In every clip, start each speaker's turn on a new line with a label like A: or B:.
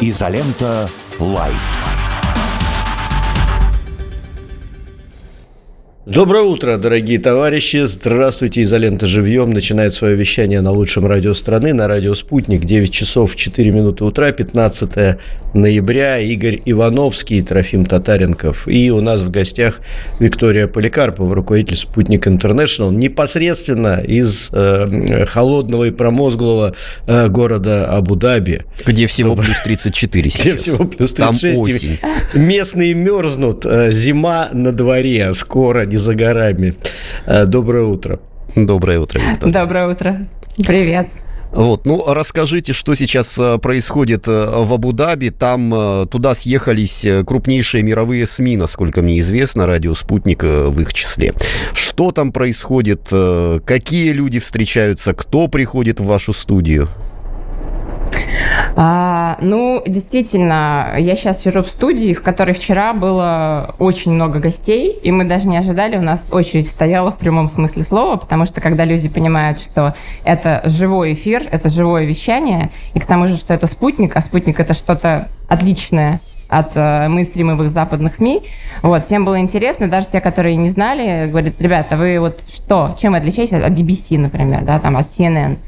A: Изолента. Live.
B: Доброе утро, дорогие товарищи. Здравствуйте. Изолента живьем начинает свое вещание на лучшем радио страны, на радио «Спутник». 9 часов 4 минуты утра, 15 ноября. Игорь Ивановский, Трофим Татаренков. И у нас в гостях Виктория Поликарпова, руководитель «Спутник International», непосредственно из э, холодного и промозглого э, города Абу-Даби.
C: Где всего плюс 34 сейчас.
B: Где всего плюс 36. Там осень. Местные мерзнут. Э, зима на дворе. Скоро не за горами. Э, доброе утро.
C: Доброе утро, Виктор.
D: Доброе утро. Привет.
C: Вот, ну расскажите, что сейчас э, происходит э, в Абу-Даби. Там туда съехались крупнейшие мировые СМИ, насколько мне известно, радио «Спутник» в их числе. Что там происходит? Какие люди встречаются? Кто приходит в вашу студию?
D: А, ну, действительно, я сейчас сижу в студии, в которой вчера было очень много гостей, и мы даже не ожидали, у нас очередь стояла в прямом смысле слова, потому что когда люди понимают, что это живой эфир, это живое вещание, и к тому же, что это спутник, а спутник это что-то отличное от э, мейнстримовых западных СМИ. Вот, всем было интересно, даже те, которые не знали, говорят, ребята, вы вот что, чем вы отличаетесь от BBC, например, да, там, от CNN?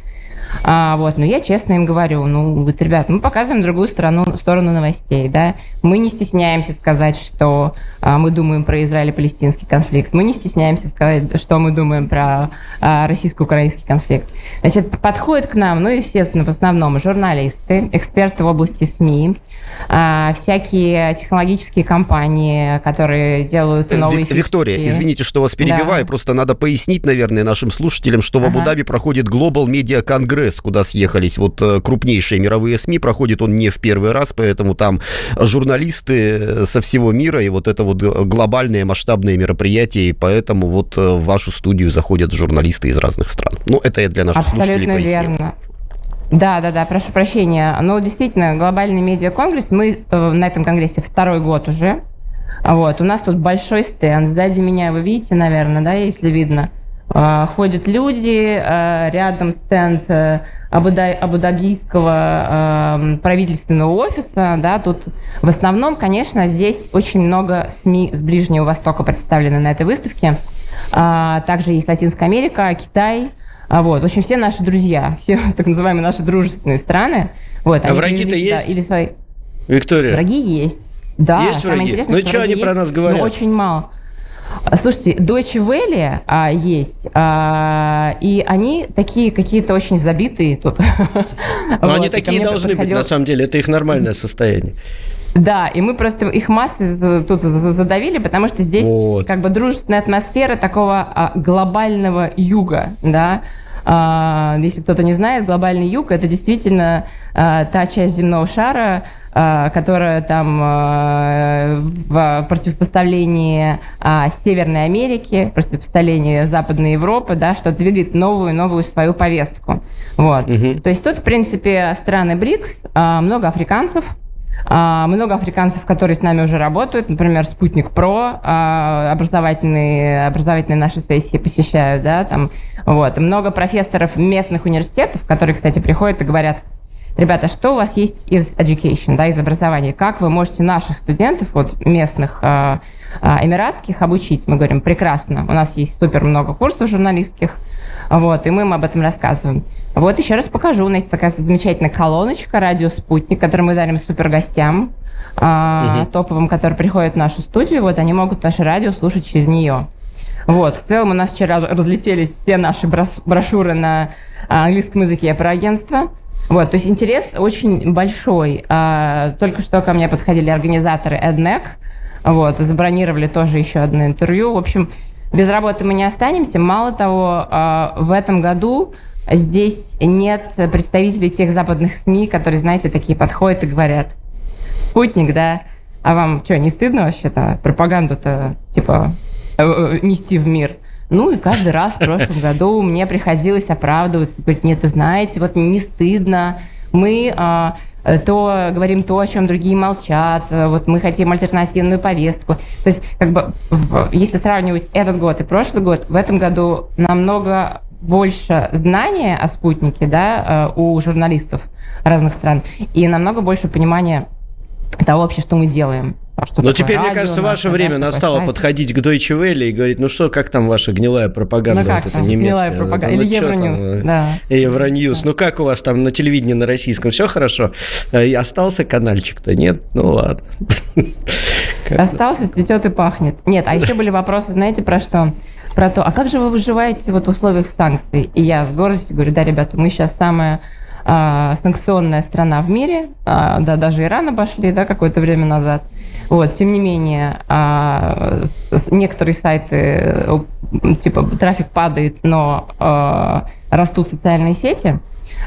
D: А, вот, но я честно им говорю, ну, вот, ребят, мы показываем другую сторону, сторону новостей, да, мы не стесняемся сказать, что а, мы думаем про Израиль-палестинский конфликт, мы не стесняемся сказать, что мы думаем про а, российско-украинский конфликт. Значит, подходят к нам, ну, естественно, в основном журналисты, эксперты в области СМИ, а, всякие технологические компании, которые делают э, новые
C: Виктория, фишки. извините, что вас перебиваю, да. просто надо пояснить, наверное, нашим слушателям, что ага. в Абу-Даби проходит Global Media Congress, куда съехались вот э, крупнейшие мировые СМИ, проходит он не в первый раз, поэтому там журналисты э, со всего мира, и вот это вот глобальное масштабное мероприятие, и поэтому вот в вашу студию заходят журналисты из разных стран. Ну, это я для наших
D: Абсолютно
C: слушателей
D: поясню. верно. Да, да, да, прошу прощения. Но действительно, глобальный медиа-конгресс, мы э, на этом конгрессе второй год уже. Вот, у нас тут большой стенд. Сзади меня вы видите, наверное, да, если видно. Э, ходят люди, э, рядом стенд Абу-Дабийского правительственного офиса, да, тут в основном, конечно, здесь очень много СМИ с Ближнего Востока представлены на этой выставке. Также есть Латинская Америка, Китай – а вот, в общем, все наши друзья, все так называемые наши дружественные страны. Вот,
B: а враги-то есть?
D: Да, или свои...
B: Виктория?
D: Враги есть. Да,
B: есть самое враги? интересное, ну, что они есть, про нас говорят?
D: Но очень мало. Слушайте, Deutsche Welle а, есть, а, и они такие какие-то очень забитые тут.
B: Но вот, они такие должны быть, на самом деле, это их нормальное состояние.
D: Да, и мы просто их массы тут задавили, потому что здесь вот. как бы дружественная атмосфера такого а, глобального юга, да. А, если кто-то не знает, глобальный юг это действительно а, та часть земного шара, а, которая там в противопоставлении Северной Америки, противопоставлении Западной Европы, да, что двигает новую новую свою повестку. Вот. Угу. То есть тут, в принципе, страны БРИКС, много африканцев, много африканцев, которые с нами уже работают, например, Спутник Про, а, образовательные, образовательные наши сессии посещают, да, там, вот. Много профессоров местных университетов, которые, кстати, приходят и говорят, ребята, что у вас есть из education, да, из образования? Как вы можете наших студентов, вот местных э, эмиратских, обучить? Мы говорим, прекрасно, у нас есть супер много курсов журналистских, вот, и мы им об этом рассказываем. Вот еще раз покажу. У нас есть такая замечательная колоночка «Радио Спутник», которую мы дарим супер гостям, э, угу. топовым, которые приходят в нашу студию. Вот, они могут наше радио слушать через нее. Вот, в целом у нас вчера разлетелись все наши брошюры на английском языке про агентство. Вот, то есть интерес очень большой. А, только что ко мне подходили организаторы EdNEC, вот, забронировали тоже еще одно интервью. В общем, без работы мы не останемся. Мало того, а, в этом году здесь нет представителей тех западных СМИ, которые, знаете, такие подходят и говорят, спутник, да, а вам что, не стыдно вообще-то пропаганду-то, типа, э, э, нести в мир? Ну и каждый раз в прошлом году мне приходилось оправдываться, говорить, нет, вы знаете, вот не стыдно, мы а, то говорим то, о чем другие молчат, вот мы хотим альтернативную повестку. То есть, как бы, в, если сравнивать этот год и прошлый год, в этом году намного больше знания о спутнике да, э, у журналистов разных стран и намного больше понимания того вообще, что мы делаем.
B: Что Но теперь, радио, мне кажется, ваше время настало сайт. подходить к Deutsche Welle и говорить, ну что, как там ваша гнилая пропаганда
D: ну, как
B: вот
D: там, эта немецкая? Гнилая пропаганда. Или ну, Евроньюз, да.
B: Евроньюз. Да. Ну как у вас там на телевидении на российском все хорошо? Э, и остался канальчик-то? Нет? Ну ладно.
D: Остался, цветет и пахнет. Нет, а еще были вопросы, знаете, про что? Про то, а как же вы выживаете вот в условиях санкций? И я с гордостью говорю, да, ребята, мы сейчас самая а, санкционная страна в мире, а, да, даже Иран обошли, да, какое-то время назад. Вот, тем не менее, а, с, некоторые сайты, типа, трафик падает, но растут социальные сети.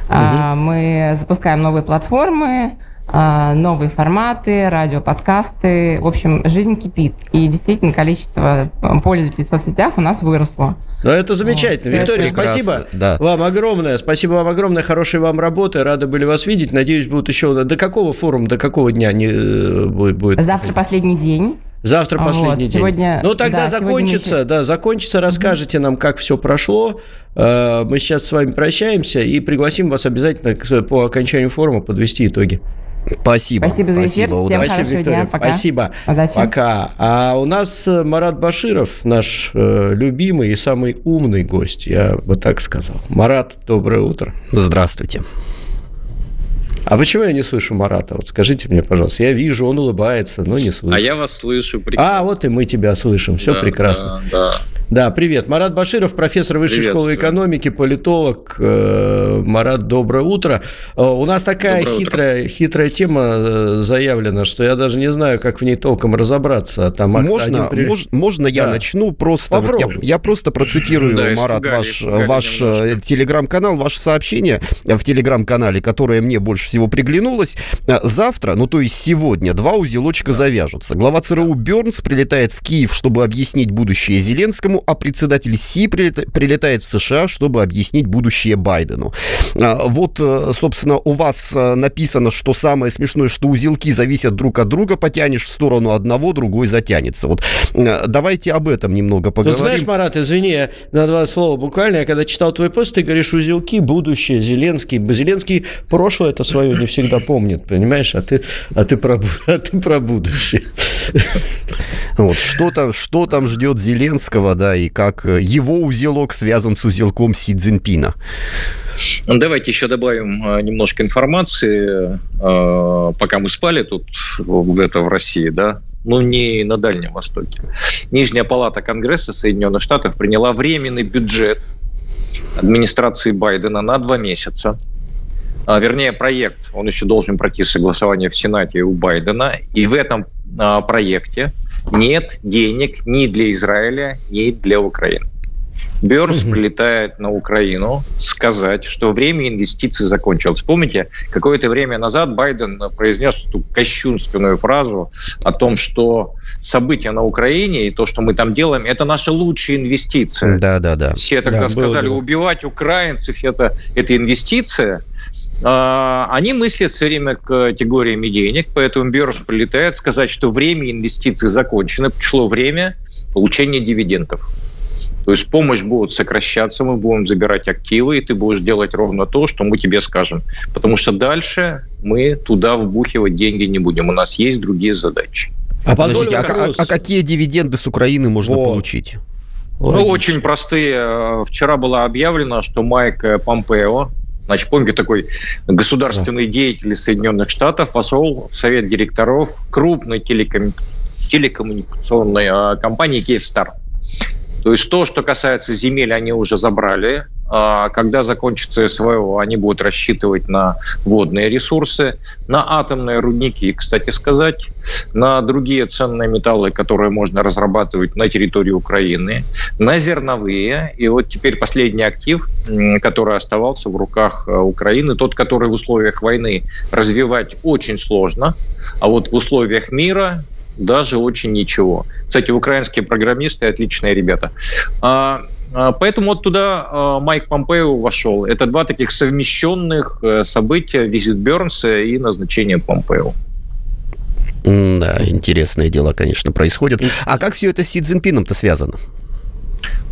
D: Угу. Мы запускаем новые платформы, новые форматы, радиоподкасты. В общем, жизнь кипит. И действительно количество пользователей в соцсетях у нас выросло.
B: Ну, это замечательно. Вот. Виктория, это спасибо да. вам огромное. Спасибо вам огромное. Хорошей вам работы. Рады были вас видеть. Надеюсь, будут еще... До какого форума, до какого дня не э, будет? будет?
D: Завтра последний день.
B: Завтра последний вот, день. Сегодня, ну, тогда да, закончится, сегодня... да, закончится, расскажете нам, как все прошло. Э, мы сейчас с вами прощаемся и пригласим вас обязательно по окончанию форума подвести итоги.
C: Спасибо.
D: Спасибо за эфир. Спасибо, Всем
B: Спасибо, Виктория. Дня. Пока. Спасибо. Удачи. Пока. А у нас э, Марат Баширов, наш э, любимый и самый умный гость, я бы так сказал. Марат, доброе утро.
C: Здравствуйте.
B: А почему я не слышу Марата? Вот скажите мне, пожалуйста. Я вижу, он улыбается, но не слышу.
E: А я вас слышу прекрасно.
B: А, вот и мы тебя слышим. Все да, прекрасно. Да, да. Да, привет. Марат Баширов, профессор Высшей школы экономики, политолог. Э, Марат, доброе утро. Э, у нас такая хитрая, хитрая тема э, заявлена, что я даже не знаю, как в ней толком разобраться.
C: Там можно, один... мож, можно я да. начну просто? Вот я, я просто процитирую, да, Марат, ваш, ваш телеграм-канал, ваше сообщение в телеграм-канале, которое мне больше всего приглянулось. Завтра, ну то есть сегодня, два узелочка да. завяжутся. Глава ЦРУ Бернс прилетает в Киев, чтобы объяснить будущее Зеленскому а председатель Си прилетает в США, чтобы объяснить будущее Байдену. А, вот, э, собственно, у вас э, написано, что самое смешное, что узелки зависят друг от друга, потянешь в сторону одного, другой затянется. Вот э, давайте об этом немного поговорим. Тут
B: знаешь, Марат, извини, на два слова буквально, я когда читал твой пост, ты говоришь, узелки, будущее, Зеленский. Зеленский прошлое это свое не всегда помнит, понимаешь, а ты, а ты, про, а ты про будущее.
C: Вот, что там, что там ждет Зеленского, да, и как э, его узелок связан с узелком Си Цзиньпина.
E: Ну, давайте еще добавим э, немножко информации. Э, пока мы спали тут, это в России, да, ну не на Дальнем Востоке. Нижняя палата Конгресса Соединенных Штатов приняла временный бюджет администрации Байдена на два месяца. А, вернее, проект, он еще должен пройти согласование в Сенате у Байдена. И в этом а, проекте нет денег ни для Израиля, ни для Украины. Бернс угу. прилетает на Украину сказать, что время инвестиций закончилось. Помните, какое-то время назад Байден произнес эту кощунственную фразу о том, что события на Украине и то, что мы там делаем, это наши лучшие инвестиции.
C: Да, да, да.
E: Все тогда да, сказали, было, убивать украинцев это, это инвестиция. А, они мыслят все время категориями денег, поэтому Бернс прилетает сказать, что время инвестиций закончено, пришло время получения дивидендов. То есть помощь будет сокращаться, мы будем забирать активы, и ты будешь делать ровно то, что мы тебе скажем. Потому что дальше мы туда вбухивать деньги не будем. У нас есть другие задачи.
C: А, Подождите, а, а, а какие дивиденды с Украины можно вот. получить?
E: Ну, очень простые. Вчера было объявлено, что Майк Помпео, Значит, помните, такой государственный да. деятель из Соединенных Штатов вошел в совет директоров крупной телеком... телекоммуникационной а, компании Киевстар. То есть то, что касается земель, они уже забрали. А когда закончится СВО, они будут рассчитывать на водные ресурсы, на атомные рудники, кстати сказать, на другие ценные металлы, которые можно разрабатывать на территории Украины, на зерновые. И вот теперь последний актив, который оставался в руках э, Украины, тот, который в условиях войны развивать очень сложно, а вот в условиях мира даже очень ничего. Кстати, украинские программисты отличные ребята. А, поэтому вот туда а, Майк Помпео вошел. Это два таких совмещенных э, события, визит Бернса и назначение Помпео.
C: Да, интересные дела, конечно, происходят. А как все это с Си Цзиньпином-то связано?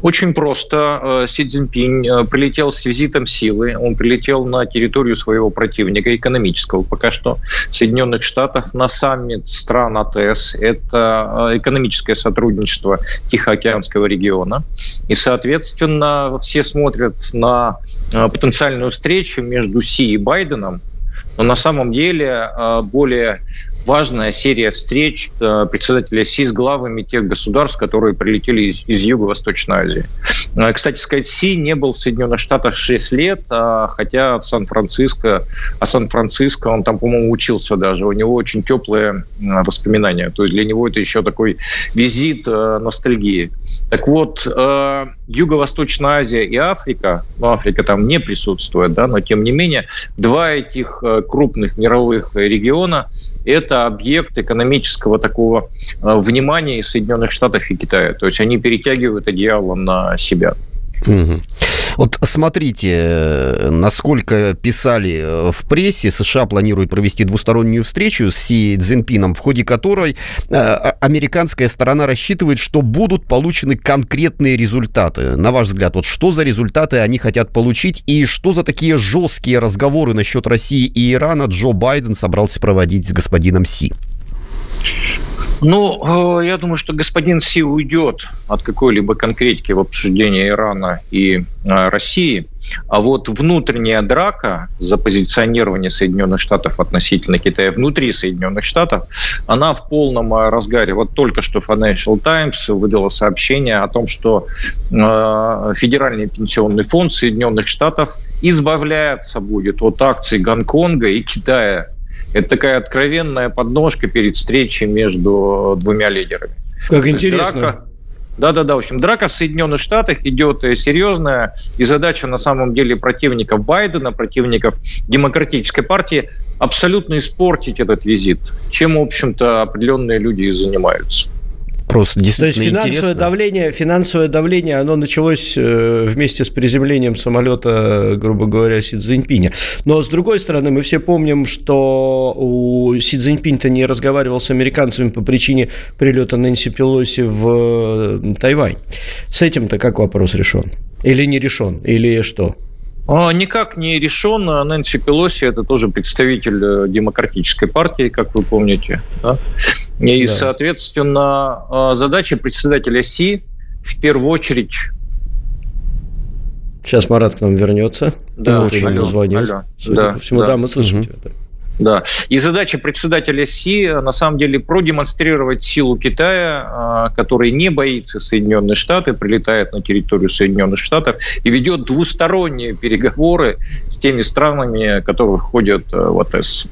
E: Очень просто. Э, Си Цзиньпинь э, прилетел с визитом силы. Он прилетел на территорию своего противника, экономического пока что, Соединенных Штатов, на саммит стран АТС. Это э, экономическое сотрудничество Тихоокеанского региона. И, соответственно, все смотрят на потенциальную встречу между Си и Байденом, но на самом деле более важная серия встреч э, председателя Си с главами тех государств, которые прилетели из, из Юго-Восточной Азии. Э, кстати сказать, Си не был в Соединенных Штатах 6 лет, а, хотя в Сан-Франциско, а Сан-Франциско он там, по-моему, учился даже. У него очень теплые э, воспоминания. То есть для него это еще такой визит ностальгии. Так вот, Юго-Восточная Азия и Африка, ну, Африка там не присутствует, да, но тем не менее, два этих крупных мировых региона – это объект экономического такого э, внимания Соединенных Штатов и Китая. То есть они перетягивают одеяло на себя.
C: Угу. Вот смотрите, насколько писали э, в прессе, США планирует провести двустороннюю встречу с Си Цзиньпином, в ходе которой э, американская сторона рассчитывает, что будут получены конкретные результаты. На ваш взгляд, вот что за результаты они хотят получить и что за такие жесткие разговоры насчет России и Ирана Джо Байден собрался проводить с господином Си?
E: Ну, э, я думаю, что господин Си уйдет от какой-либо конкретики в обсуждении Ирана и э, России. А вот внутренняя драка за позиционирование Соединенных Штатов относительно Китая внутри Соединенных Штатов, она в полном э, разгаре. Вот только что Financial Times выдала сообщение о том, что Федеральный пенсионный фонд Соединенных Штатов избавляется будет от акций Гонконга и Китая это такая откровенная подножка перед встречей между двумя лидерами.
B: Как интересно. Драка,
E: да-да-да, в общем, драка в Соединенных Штатах идет э, серьезная, и задача на самом деле противников Байдена, противников Демократической партии абсолютно испортить этот визит, чем, в общем-то, определенные люди и занимаются.
B: Просто действительно То есть финансовое интересно. давление, финансовое давление, оно началось э, вместе с приземлением самолета, грубо говоря, Си Цзиньпиня. Но с другой стороны, мы все помним, что у Си Цзиньпинь-то не разговаривал с американцами по причине прилета Нэнси Пелоси в э, Тайвань. С этим-то как вопрос решен? Или не решен? Или что?
E: Никак не решен. Нэнси Пелоси – это тоже представитель э, демократической партии, как вы помните. Да? И, да. соответственно, а, задача председателя Си в первую очередь
B: Сейчас Марат к нам вернется.
E: Да, очень алло,
B: да, всему, да, да мы слышим угу. тебя.
E: Да. И задача председателя Си, на самом деле, продемонстрировать силу Китая, а, который не боится Соединенных Штатов, прилетает на территорию Соединенных Штатов и ведет двусторонние переговоры с теми странами, которые входят э, в АТС.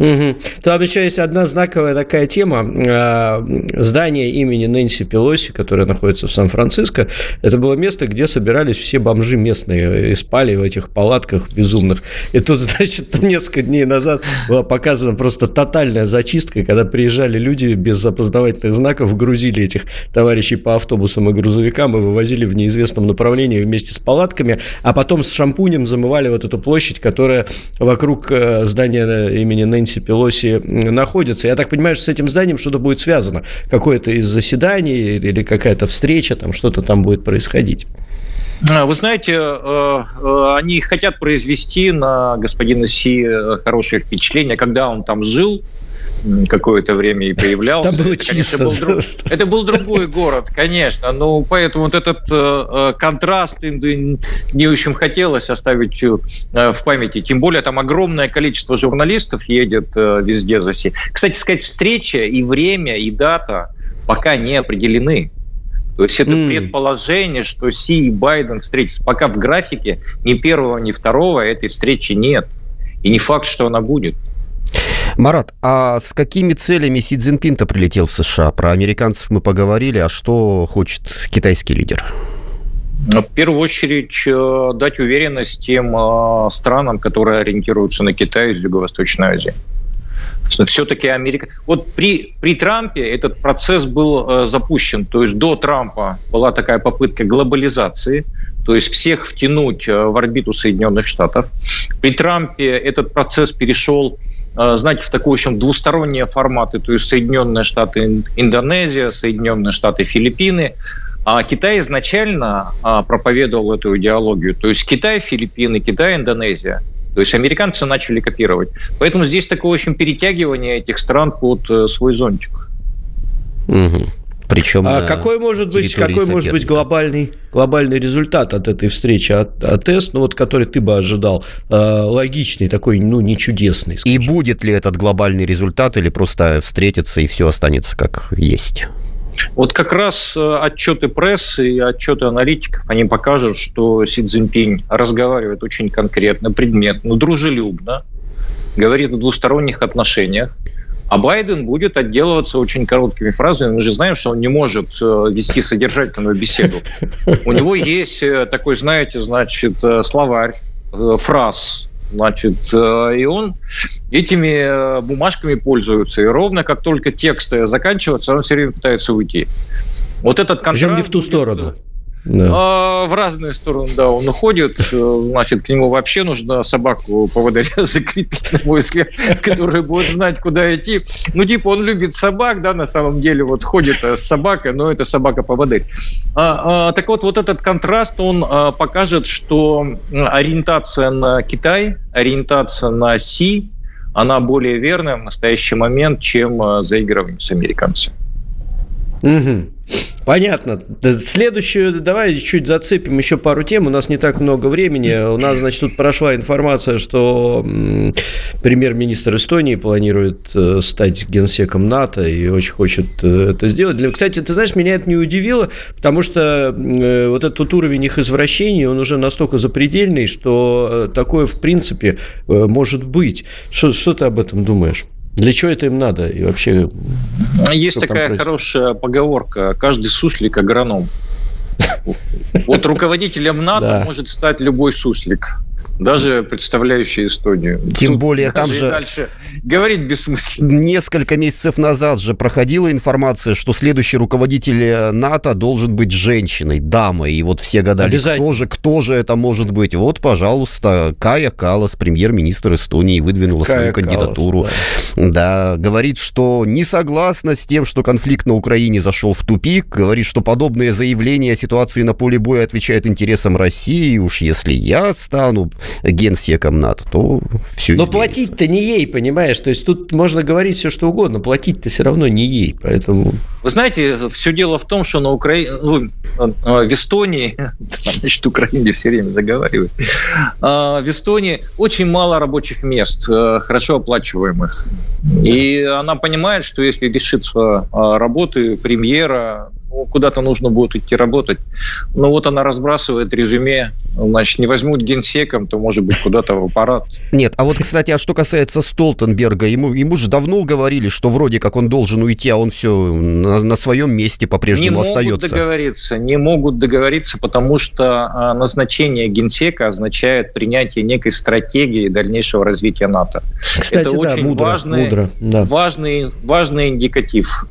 B: Угу. Там еще есть одна знаковая такая тема. А, здание имени Нэнси Пелоси, которое находится в Сан-Франциско, это было место, где собирались все бомжи местные и спали в этих палатках безумных. И тут, значит, несколько дней назад была показана просто тотальная зачистка, когда приезжали люди без опознавательных знаков, грузили этих товарищей по автобусам и грузовикам и вывозили в неизвестном направлении вместе с палатками, а потом с шампунем замывали вот эту площадь, которая вокруг э, здания имени Нэнси Нэнси Пелоси находится. Я так понимаю, что с этим зданием что-то будет связано. Какое-то из заседаний или какая-то встреча, там что-то там будет происходить.
E: А, вы знаете, э, э, они хотят произвести на господина Си э, хорошее впечатление, когда он там жил, какое-то время и появлялся.
B: Там было это, чисто. Конечно,
E: был, это был другой город, конечно. Ну, поэтому вот этот э, контраст не очень хотелось оставить э, в памяти. Тем более там огромное количество журналистов едет э, везде за си. Кстати сказать, встреча и время, и дата пока не определены. То есть это mm. предположение, что Си и Байден встретятся. Пока в графике ни первого, ни второго этой встречи нет. И не факт, что она будет.
C: Марат, а с какими целями Си Цзиньпин-то прилетел в США? Про американцев мы поговорили, а что хочет китайский лидер?
E: В первую очередь э, дать уверенность тем э, странам, которые ориентируются на Китай из Юго-Восточной Азии. Все-таки Америка... Вот при, при Трампе этот процесс был э, запущен. То есть до Трампа была такая попытка глобализации, то есть всех втянуть в орбиту Соединенных Штатов. При Трампе этот процесс перешел Э, знаете, в такой, в общем, двусторонние форматы, то есть Соединенные Штаты Индонезия, Соединенные Штаты Филиппины. А Китай изначально а, проповедовал эту идеологию. То есть Китай, Филиппины, Китай, Индонезия. То есть американцы начали копировать. Поэтому здесь такое очень перетягивание этих стран под э, свой зонтик.
B: Угу. Причем а какой может быть, какой может быть глобальный, глобальный результат от этой встречи от, от ТЭС, ну вот который ты бы ожидал, э, логичный, такой, ну не чудесный.
C: Скажем. И будет ли этот глобальный результат или просто встретится и все останется как есть?
E: Вот как раз э, отчеты прессы и отчеты аналитиков, они покажут, что Си Цзиньпинь разговаривает очень конкретно, предметно, дружелюбно, говорит о двусторонних отношениях, а Байден будет отделываться очень короткими фразами. Мы же знаем, что он не может э, вести содержательную беседу. У него есть э, такой, знаете, значит, словарь фраз, Значит, э, и он этими э, бумажками пользуется. И ровно как только текст заканчивается, он все время пытается уйти. Вот этот контраст... Причем
B: не в ту сторону.
E: Да. А, в разные стороны, да, он уходит. Э, значит, к нему вообще нужно собаку поводыря закрепить, на мой взгляд, которая будет знать, куда идти. Ну, типа, он любит собак, да, на самом деле, вот ходит с собакой, но это собака-поводырь. А, а, так вот, вот этот контраст, он а, покажет, что ориентация на Китай, ориентация на Си, она более верная в настоящий момент, чем а, заигрывание с американцами.
B: Угу. Понятно. Следующую, давай чуть зацепим еще пару тем. У нас не так много времени. У нас, значит, тут прошла информация, что премьер-министр Эстонии планирует э, стать генсеком НАТО и очень хочет э, это сделать. Кстати, ты знаешь, меня это не удивило, потому что э, вот этот вот уровень их извращений, он уже настолько запредельный, что такое, в принципе, может быть. Что, что ты об этом думаешь? Для чего это им надо? И вообще...
E: Есть такая хорошая поговорка. Каждый суслик агроном. Вот руководителем НАТО может стать любой суслик даже представляющий Эстонию.
C: Тем Тут более там же... Дальше
E: говорить бессмысленно.
C: Несколько месяцев назад же проходила информация, что следующий руководитель э, НАТО должен быть женщиной, дамой. И вот все гадали, кто же, кто же это может быть. Вот, пожалуйста, Кая Калас, премьер-министр Эстонии, выдвинула Кая свою кандидатуру. Калас, да. да, говорит, что не согласна с тем, что конфликт на Украине зашел в тупик. Говорит, что подобные заявления о ситуации на поле боя отвечают интересам России. Уж если я стану генсеком НАТО, то все
B: Но платить-то не ей, понимаешь? То есть тут можно говорить все, что угодно, платить-то все равно не ей, поэтому...
E: Вы знаете, все дело в том, что на Украине, ну, в Эстонии, значит, Украине все время заговаривают, а, в Эстонии очень мало рабочих мест, э, хорошо оплачиваемых. И она понимает, что если лишится а, работы премьера, куда-то нужно будет идти работать. Ну, вот она разбрасывает резюме, значит, не возьмут генсеком, то, может быть, куда-то в аппарат.
C: Нет, а вот, кстати, а что касается Столтенберга, ему, ему же давно говорили, что вроде как он должен уйти, а он все на, на своем месте по-прежнему остается.
E: Не могут договориться, не могут договориться, потому что а, назначение генсека означает принятие некой стратегии дальнейшего развития НАТО.
B: Кстати, Это да, очень мудро, важный, мудро,
E: да. важный, важный индикатив.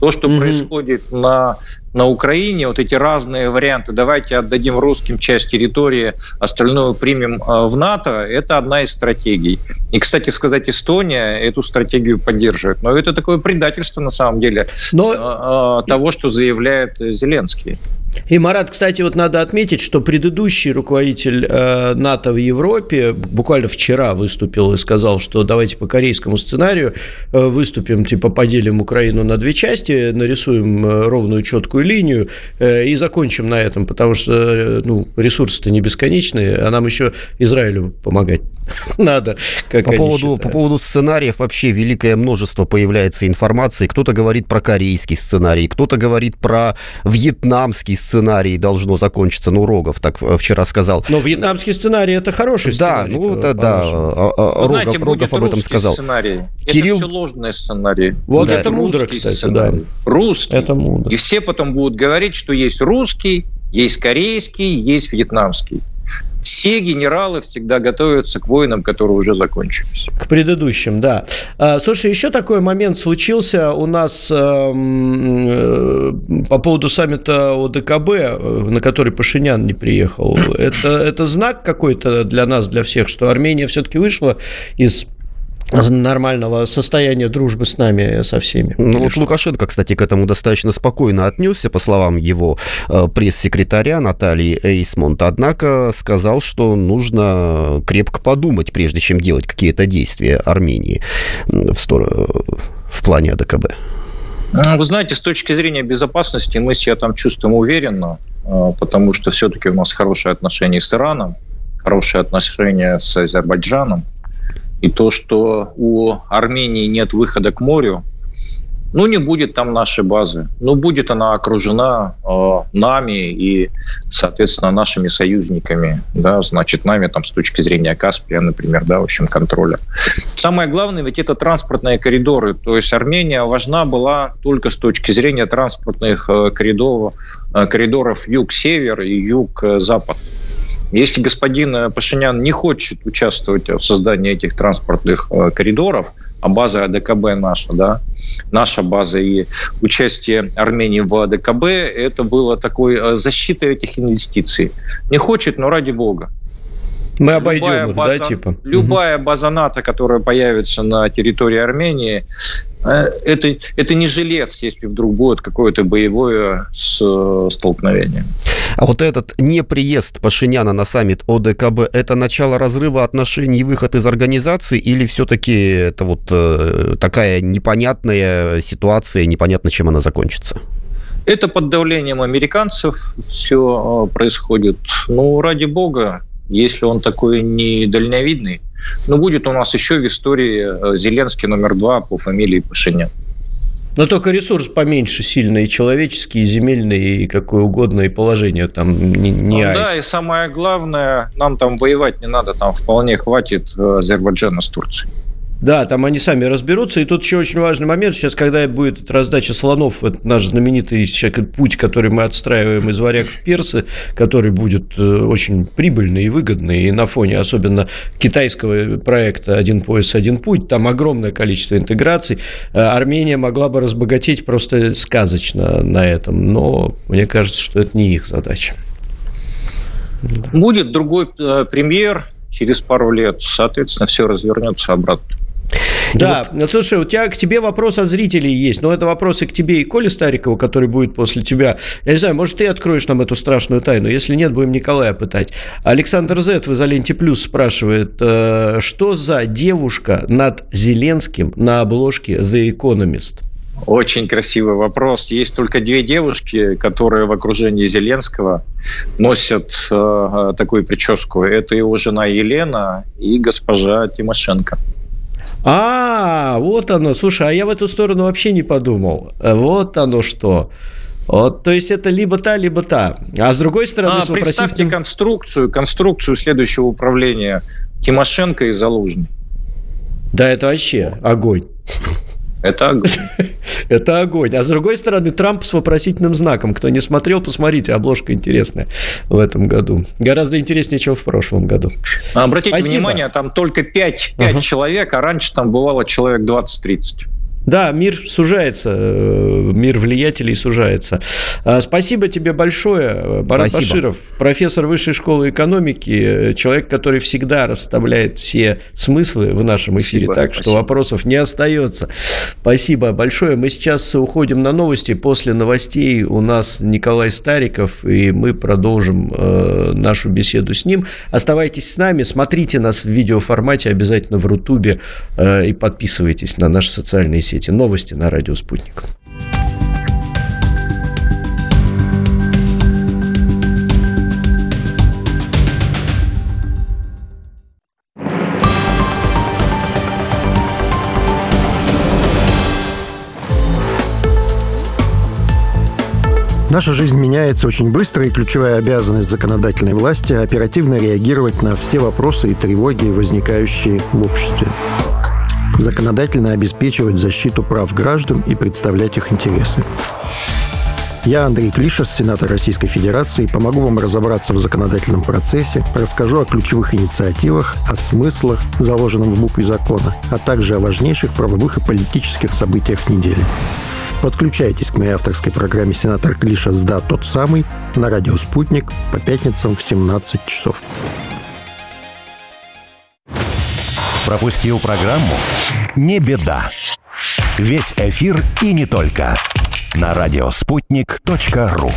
E: То, что угу. происходит на, на Украине, вот эти разные варианты, давайте отдадим русским часть территории, остальное примем э, в НАТО, это одна из стратегий. И, кстати сказать, Эстония эту стратегию поддерживает. Но это такое предательство, на самом деле, Но... Э, э, того, что заявляет Зеленский.
B: И, Марат, кстати, вот надо отметить, что предыдущий руководитель э, НАТО в Европе буквально вчера выступил и сказал, что давайте по корейскому сценарию э, выступим, типа поделим Украину на две части, нарисуем э, ровную четкую линию э, и закончим на этом, потому что э, ну, ресурсы-то не бесконечные, а нам еще Израилю помогать надо.
C: Как по, поводу, по поводу сценариев вообще великое множество появляется информации. Кто-то говорит про корейский сценарий, кто-то говорит про вьетнамский сценарий должно закончиться. Ну, Рогов так э, вчера сказал.
B: Но вьетнамский сценарий это хороший
C: сценарий. Да, ну это да. Рогов, знаете, Рогов об этом сказал.
E: Сценарий. Кирилл... Это все ложный сценарий.
B: Вот да. это мудро, кстати, сценарий. да.
E: Русский. Это мудро. И все потом будут говорить, что есть русский, есть корейский, есть вьетнамский все генералы всегда готовятся к войнам, которые уже закончились.
B: К предыдущим, да. А, слушай, еще такой момент случился у нас эм, э, по поводу саммита ОДКБ, э, на который Пашинян не приехал. Это, это знак какой-то для нас, для всех, что Армения все-таки вышла из нормального состояния дружбы с нами, со всеми.
C: Ну вот что? Лукашенко, кстати, к этому достаточно спокойно отнесся, по словам его э, пресс-секретаря Натальи Эйсмонт, однако сказал, что нужно крепко подумать, прежде чем делать какие-то действия Армении в, сторону, в плане АДКБ.
E: Вы знаете, с точки зрения безопасности мы себя там чувствуем уверенно, э, потому что все-таки у нас хорошие отношения с Ираном, хорошие отношения с Азербайджаном. И то, что у Армении нет выхода к морю, ну, не будет там нашей базы. Ну, будет она окружена э, нами и, соответственно, нашими союзниками. Да, значит, нами там с точки зрения Каспия, например, да, в общем, контроля. Самое главное, ведь это транспортные коридоры. То есть Армения важна была только с точки зрения транспортных э, коридоров, э, коридоров юг-север и юг-запад. Если господин Пашинян не хочет участвовать в создании этих транспортных э, коридоров, а база АДКБ наша, да, наша база и участие Армении в АДКБ, это было такой э, защитой этих инвестиций. Не хочет, но ради бога.
B: Мы обойдем любая их,
E: база,
B: да, типа?
E: Любая база НАТО, которая появится на территории Армении, э, это, это не жилец, если вдруг будет какое-то боевое столкновение.
C: А вот этот неприезд Пашиняна на саммит ОДКБ – это начало разрыва отношений и выход из организации или все-таки это вот э, такая непонятная ситуация, непонятно, чем она закончится?
E: Это под давлением американцев все э, происходит. Ну, ради бога, если он такой недальновидный, ну, будет у нас еще в истории э, Зеленский номер два по фамилии Пашинян.
B: Но только ресурс поменьше сильно, и человеческий, и земельный, и какое угодно, и положение там не, не
E: ну, Да, и самое главное, нам там воевать не надо, там вполне хватит э, Азербайджана с Турцией.
B: Да, там они сами разберутся. И тут еще очень важный момент. Сейчас, когда будет раздача слонов, это наш знаменитый путь, который мы отстраиваем из варяг в персы, который будет э, очень прибыльный и выгодный. И на фоне особенно китайского проекта «Один пояс, один путь», там огромное количество интеграций. Э, Армения могла бы разбогатеть просто сказочно на этом. Но мне кажется, что это не их задача.
E: Будет другой э, премьер через пару лет. Соответственно, все развернется обратно.
B: Да, вот... Ну, слушай, у тебя к тебе вопрос от зрителей есть, но это вопросы к тебе и Коле Старикову, который будет после тебя. Я не знаю, может, ты откроешь нам эту страшную тайну, если нет, будем Николая пытать. Александр Зет в «Изоленте Плюс» спрашивает, э, что за девушка над Зеленским на обложке «The Economist»?
E: Очень красивый вопрос. Есть только две девушки, которые в окружении Зеленского носят э, такую прическу. Это его жена Елена и госпожа Тимошенко.
B: А, вот оно. Слушай, а я в эту сторону вообще не подумал. Вот оно что. Вот, то есть это либо та, либо та. А с другой стороны... А,
E: вопросительным... Представьте конструкцию, конструкцию следующего управления Тимошенко и Залужный.
B: Да, это вообще огонь.
E: Это огонь.
B: Это огонь. А с другой стороны, Трамп с вопросительным знаком. Кто не смотрел, посмотрите, обложка интересная в этом году. Гораздо интереснее, чем в прошлом году.
E: Обратите Спасибо. внимание, там только 5, 5 uh-huh. человек, а раньше там бывало человек 20-30.
B: Да, мир сужается, э, мир влиятелей сужается. А, спасибо тебе большое, Барат Спасибо. Баширов, профессор Высшей школы экономики, человек, который всегда расставляет все смыслы в нашем эфире, спасибо, так что вопросов не остается. Спасибо большое. Мы сейчас уходим на новости. После новостей у нас Николай Стариков, и мы продолжим э, нашу беседу с ним. Оставайтесь с нами, смотрите нас в видеоформате обязательно в Рутубе э, и подписывайтесь на наши социальные сети эти новости на радио «Спутник».
F: Наша жизнь меняется очень быстро, и ключевая обязанность законодательной власти – оперативно реагировать на все вопросы и тревоги, возникающие в обществе законодательно обеспечивать защиту прав граждан и представлять их интересы. Я Андрей Клишес, сенатор Российской Федерации, помогу вам разобраться в законодательном процессе, расскажу о ключевых инициативах, о смыслах, заложенном в букве закона, а также о важнейших правовых и политических событиях недели. Подключайтесь к моей авторской программе «Сенатор Клишес. Да, тот самый» на радио «Спутник» по пятницам в 17 часов.
A: Пропустил программу? Не беда. Весь эфир и не только. На радиоспутник.ру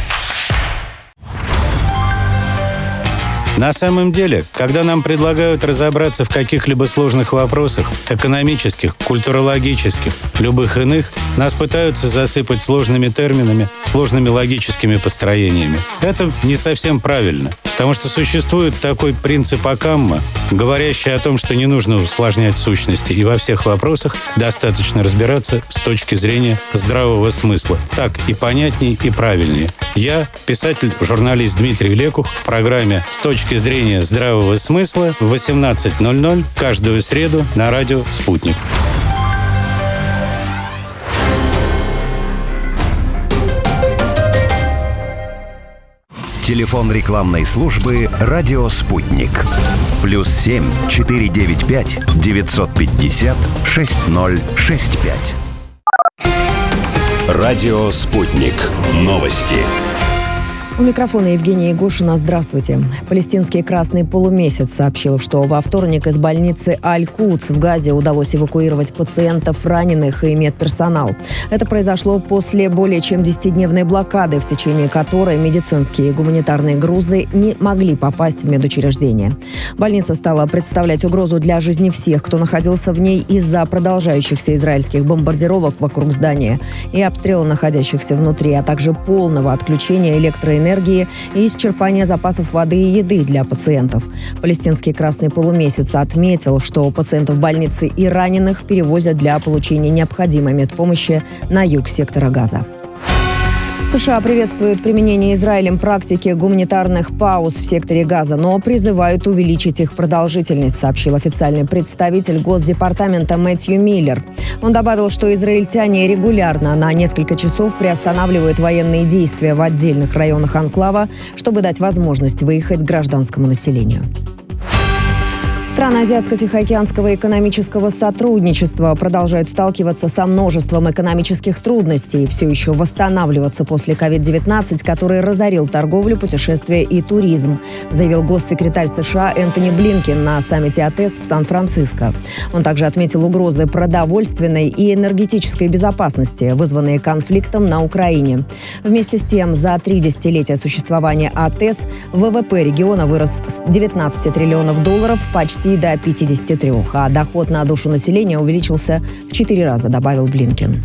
G: На самом деле, когда нам предлагают разобраться в каких-либо сложных вопросах, экономических, культурологических, любых иных, нас пытаются засыпать сложными терминами, сложными логическими построениями. Это не совсем правильно, потому что существует такой принцип Акамма, говорящий о том, что не нужно усложнять сущности, и во всех вопросах достаточно разбираться с точки зрения здравого смысла. Так и понятней, и правильнее. Я, писатель-журналист Дмитрий Лекух, в программе «С точки зрения здравого смысла в 18.00 каждую среду на радио «Спутник».
A: Телефон рекламной службы «Радио Спутник». Плюс семь четыре девять пять девятьсот пятьдесят шесть ноль шесть пять. Радио «Спутник». Новости.
H: У микрофона Евгения Егошина. Здравствуйте. Палестинский Красный Полумесяц сообщил, что во вторник из больницы Аль-Куц в Газе удалось эвакуировать пациентов, раненых и медперсонал. Это произошло после более чем 10-дневной блокады, в течение которой медицинские и гуманитарные грузы не могли попасть в медучреждение. Больница стала представлять угрозу для жизни всех, кто находился в ней из-за продолжающихся израильских бомбардировок вокруг здания и обстрела находящихся внутри, а также полного отключения электроэнергии энергии и исчерпания запасов воды и еды для пациентов. Палестинский Красный полумесяц отметил, что пациентов больницы и раненых перевозят для получения необходимой медпомощи на юг сектора Газа. США приветствуют применение Израилем практики гуманитарных пауз в секторе Газа, но призывают увеличить их продолжительность, сообщил официальный представитель Госдепартамента Мэтью Миллер. Он добавил, что израильтяне регулярно на несколько часов приостанавливают военные действия в отдельных районах Анклава, чтобы дать возможность выехать гражданскому населению. Страны Азиатско-Тихоокеанского экономического сотрудничества продолжают сталкиваться со множеством экономических трудностей и все еще восстанавливаться после COVID-19, который разорил торговлю, путешествия и туризм, заявил госсекретарь США Энтони Блинкин на саммите АТЭС в Сан-Франциско. Он также отметил угрозы продовольственной и энергетической безопасности, вызванные конфликтом на Украине. Вместе с тем, за три десятилетия существования АТЭС ВВП региона вырос с 19 триллионов долларов почти до 53, а доход на душу населения увеличился в 4 раза, добавил Блинкин.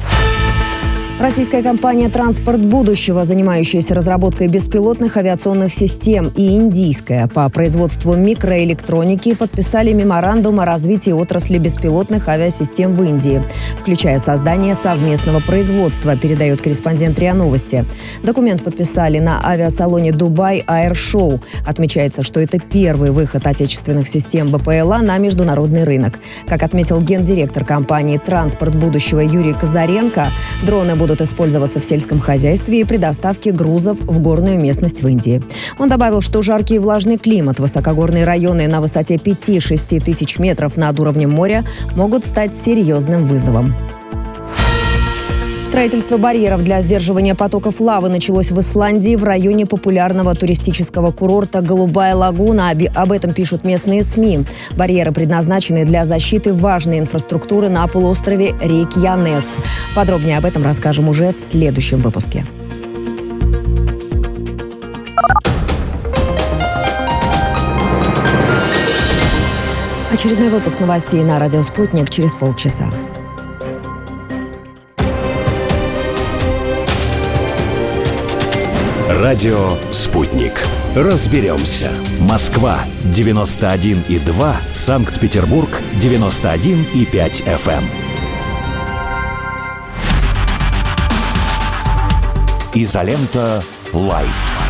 H: Российская компания «Транспорт будущего», занимающаяся разработкой беспилотных авиационных систем, и индийская по производству микроэлектроники подписали меморандум о развитии отрасли беспилотных авиасистем в Индии, включая создание совместного производства, передает корреспондент РИА Новости. Документ подписали на авиасалоне «Дубай Show». Отмечается, что это первый выход отечественных систем БПЛА на международный рынок. Как отметил гендиректор компании «Транспорт будущего» Юрий Казаренко, дроны будут будут использоваться в сельском хозяйстве и при доставке грузов в горную местность в Индии. Он добавил, что жаркий и влажный климат, высокогорные районы на высоте 5-6 тысяч метров над уровнем моря могут стать серьезным вызовом. Строительство барьеров для сдерживания потоков лавы началось в Исландии в районе популярного туристического курорта «Голубая лагуна». Об этом пишут местные СМИ. Барьеры предназначены для защиты важной инфраструктуры на полуострове Рейкьянес. Подробнее об этом расскажем уже в следующем выпуске. Очередной выпуск новостей на радио «Спутник» через полчаса.
A: Радио «Спутник». Разберемся. Москва, 91,2. Санкт-Петербург, 91,5 FM. Изолента «Live».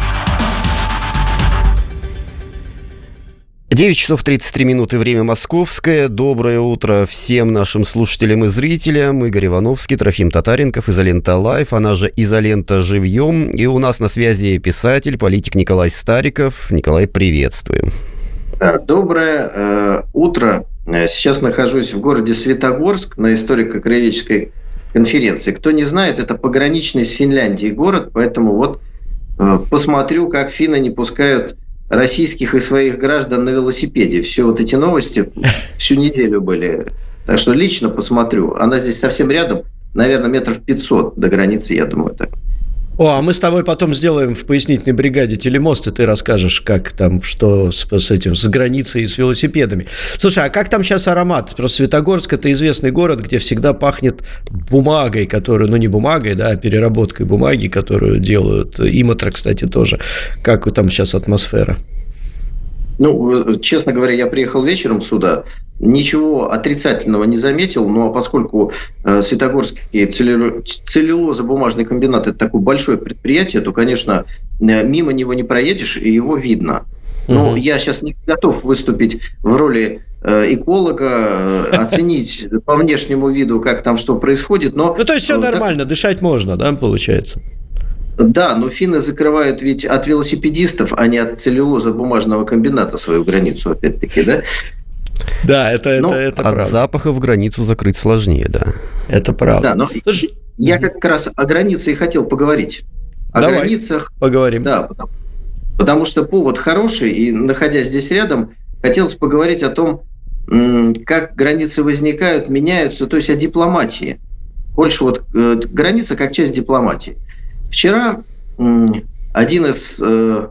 C: 9 часов 33 минуты, время московское. Доброе утро всем нашим слушателям и зрителям. Игорь Ивановский, Трофим Татаренков, Изолента Live, она же Изолента Живьем. И у нас на связи писатель, политик Николай Стариков. Николай, приветствуем.
I: Доброе э, утро. Сейчас нахожусь в городе Светогорск на историко-краеведческой конференции. Кто не знает, это пограничный с Финляндией город, поэтому вот э, посмотрю, как финны не пускают российских и своих граждан на велосипеде. Все вот эти новости всю неделю были. Так что лично посмотрю. Она здесь совсем рядом, наверное, метров 500 до границы, я думаю, так.
B: О, а мы с тобой потом сделаем в пояснительной бригаде телемост, и ты расскажешь, как там, что с, с этим, с границей и с велосипедами. Слушай, а как там сейчас аромат? Просто Светогорск – это известный город, где всегда пахнет бумагой, которую, ну, не бумагой, да, а переработкой бумаги, которую делают. Имотра, кстати, тоже. Как там сейчас атмосфера?
I: Ну, честно говоря, я приехал вечером сюда, ничего отрицательного не заметил, но поскольку э, Светогорский целлюлозо-бумажный комбинат – это такое большое предприятие, то, конечно, э, мимо него не проедешь, и его видно. Но угу. я сейчас не готов выступить в роли э, эколога, оценить по внешнему виду, как там что происходит, но...
B: Ну, то есть все нормально, дышать можно, да, получается?
I: Да, но финны закрывают ведь от велосипедистов, а не от целлюлоза бумажного комбината свою границу, опять-таки, да?
B: Да, это, но, это, это
C: от правда. запаха в границу закрыть сложнее, да.
B: Это правда.
I: Да, но Слушай, я как раз о границе и хотел поговорить. О
B: Давай, границах. Поговорим.
I: Да, потому, потому что повод хороший, и находясь здесь рядом, хотелось поговорить о том, как границы возникают, меняются, то есть о дипломатии. Больше вот э, граница как часть дипломатии. Вчера один из, э,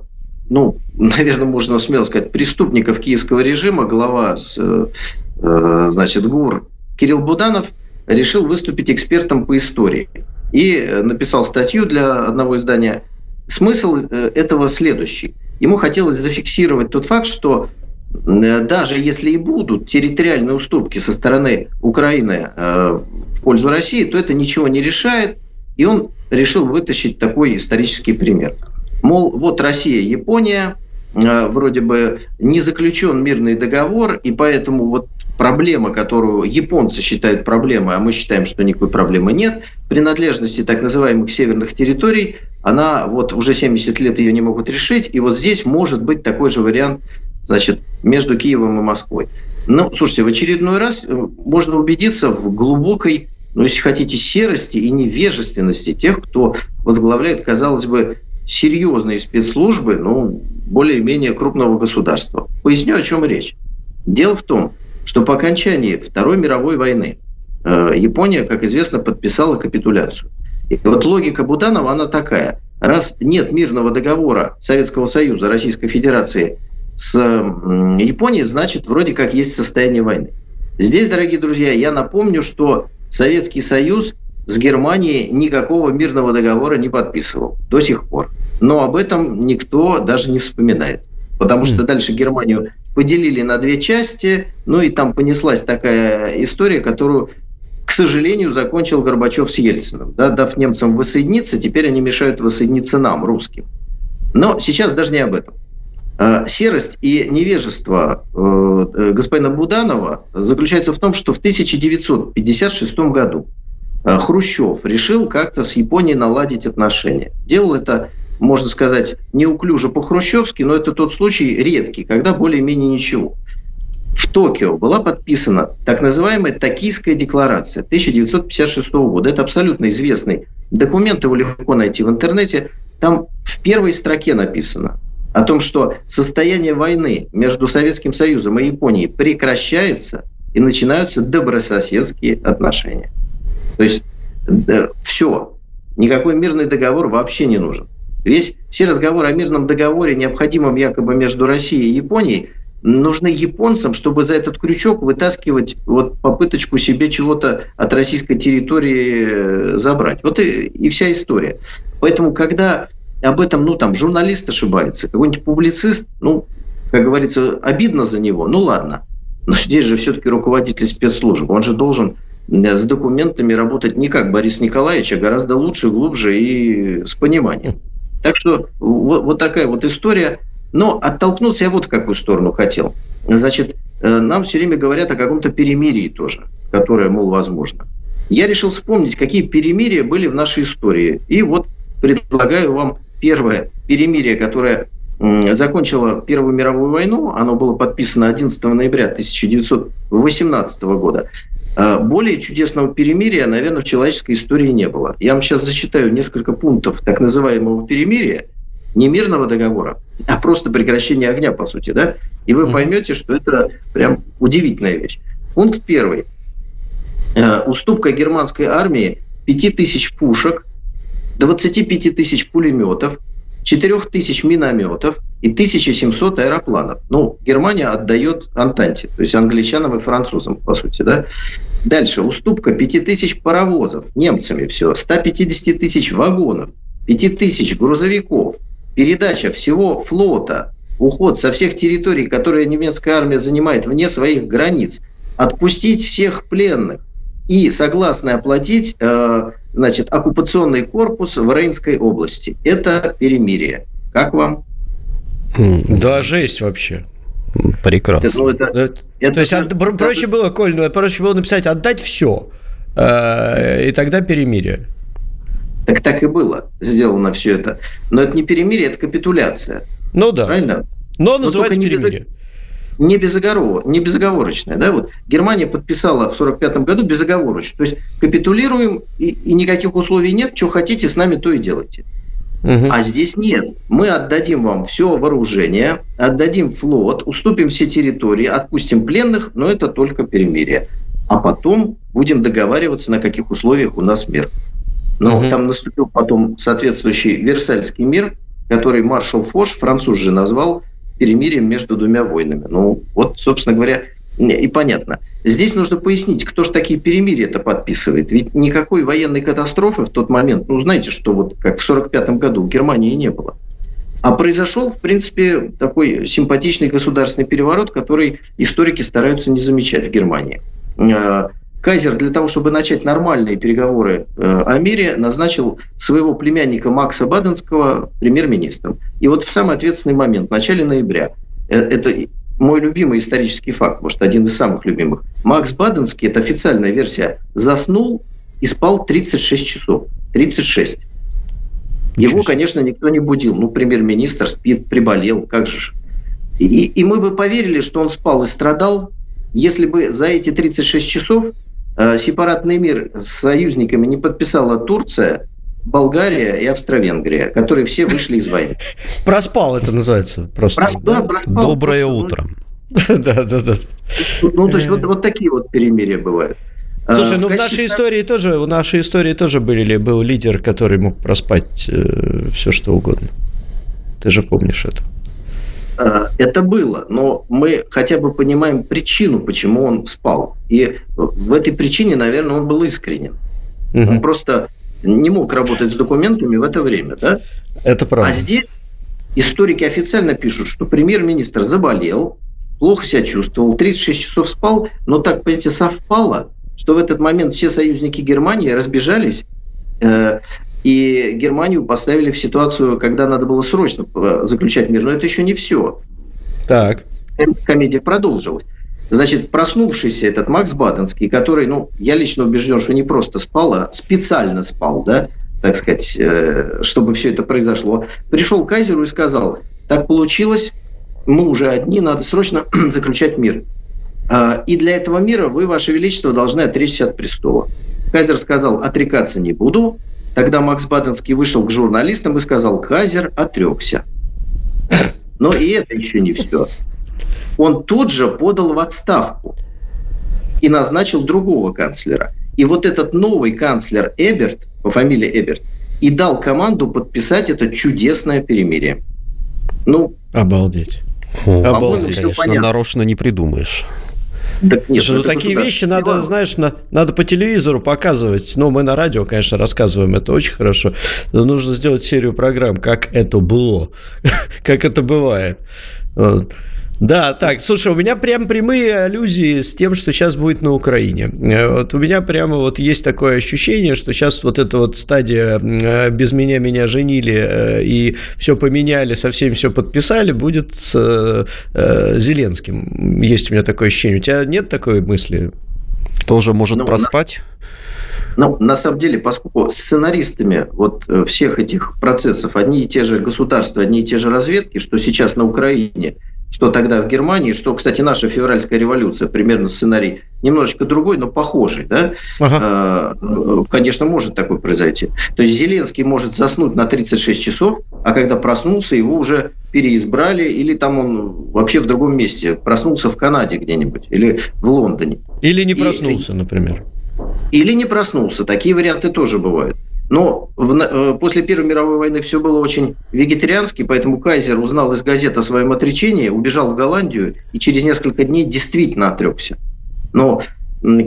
I: ну, наверное, можно смело сказать, преступников киевского режима, глава, э, значит, ГУР Кирилл Буданов решил выступить экспертом по истории и написал статью для одного издания. Смысл э, этого следующий. Ему хотелось зафиксировать тот факт, что даже если и будут территориальные уступки со стороны Украины в пользу России, то это ничего не решает, и он решил вытащить такой исторический пример. Мол, вот Россия, Япония, э, вроде бы не заключен мирный договор, и поэтому вот проблема, которую японцы считают проблемой, а мы считаем, что никакой проблемы нет, принадлежности так называемых северных территорий, она вот уже 70 лет ее не могут решить, и вот здесь может быть такой же вариант, значит, между Киевом и Москвой. Ну, слушайте, в очередной раз э, можно убедиться в глубокой ну, если хотите, серости и невежественности тех, кто возглавляет, казалось бы, серьезные спецслужбы, ну, более-менее крупного государства. Поясню, о чем речь. Дело в том, что по окончании Второй мировой войны э, Япония, как известно, подписала капитуляцию. И вот логика Буданова, она такая. Раз нет мирного договора Советского Союза, Российской Федерации с Японией, значит, вроде как есть состояние войны. Здесь, дорогие друзья, я напомню, что Советский Союз с Германией никакого мирного договора не подписывал до сих пор. Но об этом никто даже не вспоминает. Потому что дальше Германию поделили на две части, ну и там понеслась такая история, которую, к сожалению, закончил Горбачев с Ельциным. Да, дав немцам воссоединиться, теперь они мешают воссоединиться нам, русским. Но сейчас даже не об этом. Э, серость и невежество э, э, господина Буданова заключается в том, что в 1956 году Хрущев решил как-то с Японией наладить отношения. Делал это, можно сказать, неуклюже по-хрущевски, но это тот случай редкий, когда более-менее ничего. В Токио была подписана так называемая Токийская декларация 1956 года. Это абсолютно известный документ, его легко найти в интернете. Там в первой строке написано, о том, что состояние войны между Советским Союзом и Японией прекращается и начинаются добрососедские отношения. То есть э, все, никакой мирный договор вообще не нужен. Весь, все разговоры о мирном договоре, необходимом якобы между Россией и Японией, нужны японцам, чтобы за этот крючок вытаскивать вот попыточку себе чего-то от российской территории э, забрать. Вот и, и вся история. Поэтому, когда об этом, ну, там, журналист ошибается, какой-нибудь публицист, ну, как говорится, обидно за него, ну, ладно. Но здесь же все-таки руководитель спецслужб, он же должен э, с документами работать не как Борис Николаевич, а гораздо лучше, глубже и с пониманием. Так что вот, вот такая вот история. Но оттолкнуться я вот в какую сторону хотел. Значит, э, нам все время говорят о каком-то перемирии тоже, которое, мол, возможно. Я решил вспомнить, какие перемирия были в нашей истории. И вот предлагаю вам первое перемирие, которое закончило Первую мировую войну, оно было подписано 11 ноября 1918 года. А более чудесного перемирия, наверное, в человеческой истории не было. Я вам сейчас зачитаю несколько пунктов так называемого перемирия, не мирного договора, а просто прекращения огня, по сути, да? И вы поймете, что это прям удивительная вещь. Пункт первый. Э, уступка германской армии 5000 пушек, 25 тысяч пулеметов, 4 тысяч минометов и 1700 аэропланов. Ну, Германия отдает Антанте, то есть англичанам и французам, по сути, да. Дальше, уступка 5 тысяч паровозов, немцами. Все, 150 тысяч вагонов, 5 тысяч грузовиков, передача всего флота, уход со всех территорий, которые немецкая армия занимает вне своих границ, отпустить всех пленных и согласны оплатить э, значит, оккупационный корпус в Рейнской области. Это перемирие. Как вам?
B: Да, жесть вообще.
C: Прекрасно.
B: Ну, это, это, это, то есть это, проще было, Коль, ну, проще было написать отдать все, э, и тогда перемирие.
I: Так так и было сделано все это. Но это не перемирие, это капитуляция.
B: Ну да. Правильно? Но называется Но перемирие. Без
I: не, безоговор, не безоговорочная. Да? Вот Германия подписала в 1945 году безоговорочно. То есть капитулируем, и, и никаких условий нет, что хотите, с нами то и делайте. Угу. А здесь нет. Мы отдадим вам все вооружение, отдадим флот, уступим все территории, отпустим пленных, но это только перемирие. А потом будем договариваться, на каких условиях у нас мир. Но угу. там наступил потом соответствующий Версальский мир, который маршал Фош, француз же назвал перемирием между двумя войнами. Ну, вот, собственно говоря, и понятно. Здесь нужно пояснить, кто же такие перемирия это подписывает. Ведь никакой военной катастрофы в тот момент, ну, знаете, что вот как в 1945 году в Германии не было. А произошел, в принципе, такой симпатичный государственный переворот, который историки стараются не замечать в Германии. Кайзер для того, чтобы начать нормальные переговоры э, о мире, назначил своего племянника Макса Баденского премьер-министром. И вот в самый ответственный момент, в начале ноября, э, это мой любимый исторический факт, может, один из самых любимых. Макс Баденский, это официальная версия, заснул и спал 36 часов. 36. Его, конечно, никто не будил. Ну, премьер-министр спит, приболел, как же. И, и мы бы поверили, что он спал и страдал, если бы за эти 36 часов сепаратный мир с союзниками не подписала Турция, Болгария и Австро-Венгрия, которые все вышли из войны.
B: Проспал это называется просто. Прос,
C: да, проспал. Доброе просто, утро.
B: Да, да, да.
I: Ну, то есть вот, вот такие вот перемирия бывают.
B: Слушай, а, ну в нашей истории тоже, в нашей истории тоже были, был лидер, который мог проспать э, все что угодно. Ты же помнишь это.
I: Э, это было, но мы хотя бы понимаем причину, почему он спал. И в этой причине, наверное, он был искренен. Угу. Он просто не мог работать с документами в это время, да?
B: Это правда.
I: А здесь историки официально пишут, что премьер-министр заболел, плохо себя чувствовал, 36 часов спал, но так, понимаете, совпало, что в этот момент все союзники Германии разбежались, и Германию поставили в ситуацию, когда надо было срочно э, заключать мир. Но это еще не все.
B: Так.
I: Комедия продолжилась. Значит, проснувшийся этот Макс Баденский, который, ну, я лично убежден, что не просто спал, а специально спал, да, так сказать, э, чтобы все это произошло, пришел к Кайзеру и сказал, так получилось, мы уже одни, надо срочно заключать мир. А, и для этого мира вы, Ваше Величество, должны отречься от престола. Кайзер сказал, отрекаться не буду, Тогда Макс Баденский вышел к журналистам и сказал, Казер отрекся. Но и это еще не все. Он тут же подал в отставку и назначил другого канцлера. И вот этот новый канцлер Эберт, по фамилии Эберт, и дал команду подписать это чудесное перемирие.
B: Ну, обалдеть.
C: Обалдеть. Конечно, нарочно не придумаешь.
B: Так нет, Слушай, ну такие вещи надо, знаешь, на, надо по телевизору показывать. Ну, мы на радио, конечно, рассказываем это очень хорошо. Но нужно сделать серию программ, как это было, как это бывает. Да, так, слушай, у меня прям прямые аллюзии с тем, что сейчас будет на Украине. Э, вот у меня прямо вот есть такое ощущение, что сейчас вот эта вот стадия э, «без меня меня женили» э, и все поменяли, со всеми все подписали, будет с Зеленским. Есть у меня такое ощущение. У тебя нет такой мысли?
C: Тоже может ну, проспать?
I: Ну, на самом деле, поскольку сценаристами вот всех этих процессов одни и те же государства, одни и те же разведки, что сейчас на Украине – что тогда в Германии, что, кстати, наша февральская революция, примерно сценарий немножечко другой, но похожий, да, ага. э, конечно, может такое произойти. То есть Зеленский может заснуть на 36 часов, а когда проснулся, его уже переизбрали, или там он вообще в другом месте, проснулся в Канаде где-нибудь, или в Лондоне.
B: Или не проснулся, И, например.
I: Или не проснулся, такие варианты тоже бывают. Но в, э, после Первой мировой войны все было очень вегетариански, поэтому Кайзер узнал из газет о своем отречении, убежал в Голландию и через несколько дней действительно отрекся. Но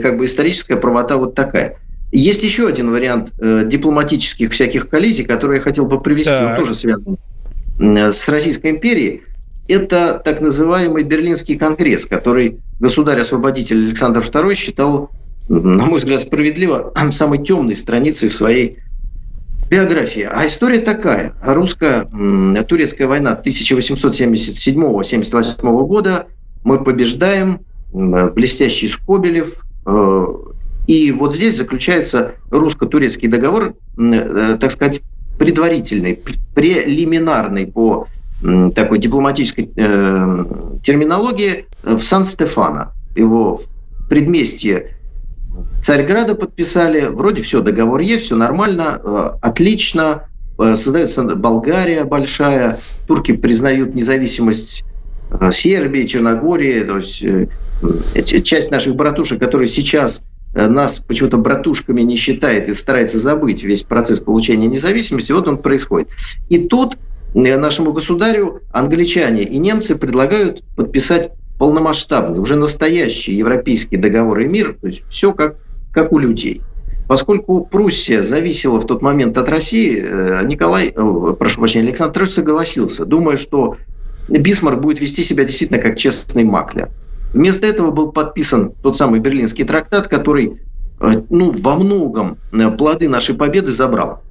I: как бы историческая правота вот такая. Есть еще один вариант э, дипломатических всяких коллизий, который я хотел бы привести, так. он тоже связан э, с Российской империей. Это так называемый Берлинский конгресс, который государь-освободитель Александр II считал, на мой взгляд, справедливо, самой темной страницей в своей биографии. А история такая. Русско-турецкая война 1877-78 года. Мы побеждаем. Блестящий Скобелев. Э, и вот здесь заключается русско-турецкий договор, э, так сказать, предварительный, прелиминарный по такой дипломатической э, терминологии в Сан-Стефано. Его в предместье Царьграда подписали, вроде все, договор есть, все нормально, э, отлично, э, создается Болгария большая, турки признают независимость э, Сербии, Черногории, то есть часть наших братушек, которые сейчас нас почему-то братушками не считает и старается забыть весь процесс получения независимости, вот он происходит. И тут нашему государю англичане и немцы предлагают подписать полномасштабный, уже настоящий европейский договор и мир, то есть все как, как у людей. Поскольку Пруссия зависела в тот момент от России, э, Николай, прошу прощения, Александр II согласился, думая, что Бисмарк будет вести себя действительно как честный маклер. Вместо этого был подписан тот самый Берлинский трактат, который э, ну, во многом э, плоды нашей победы забрал.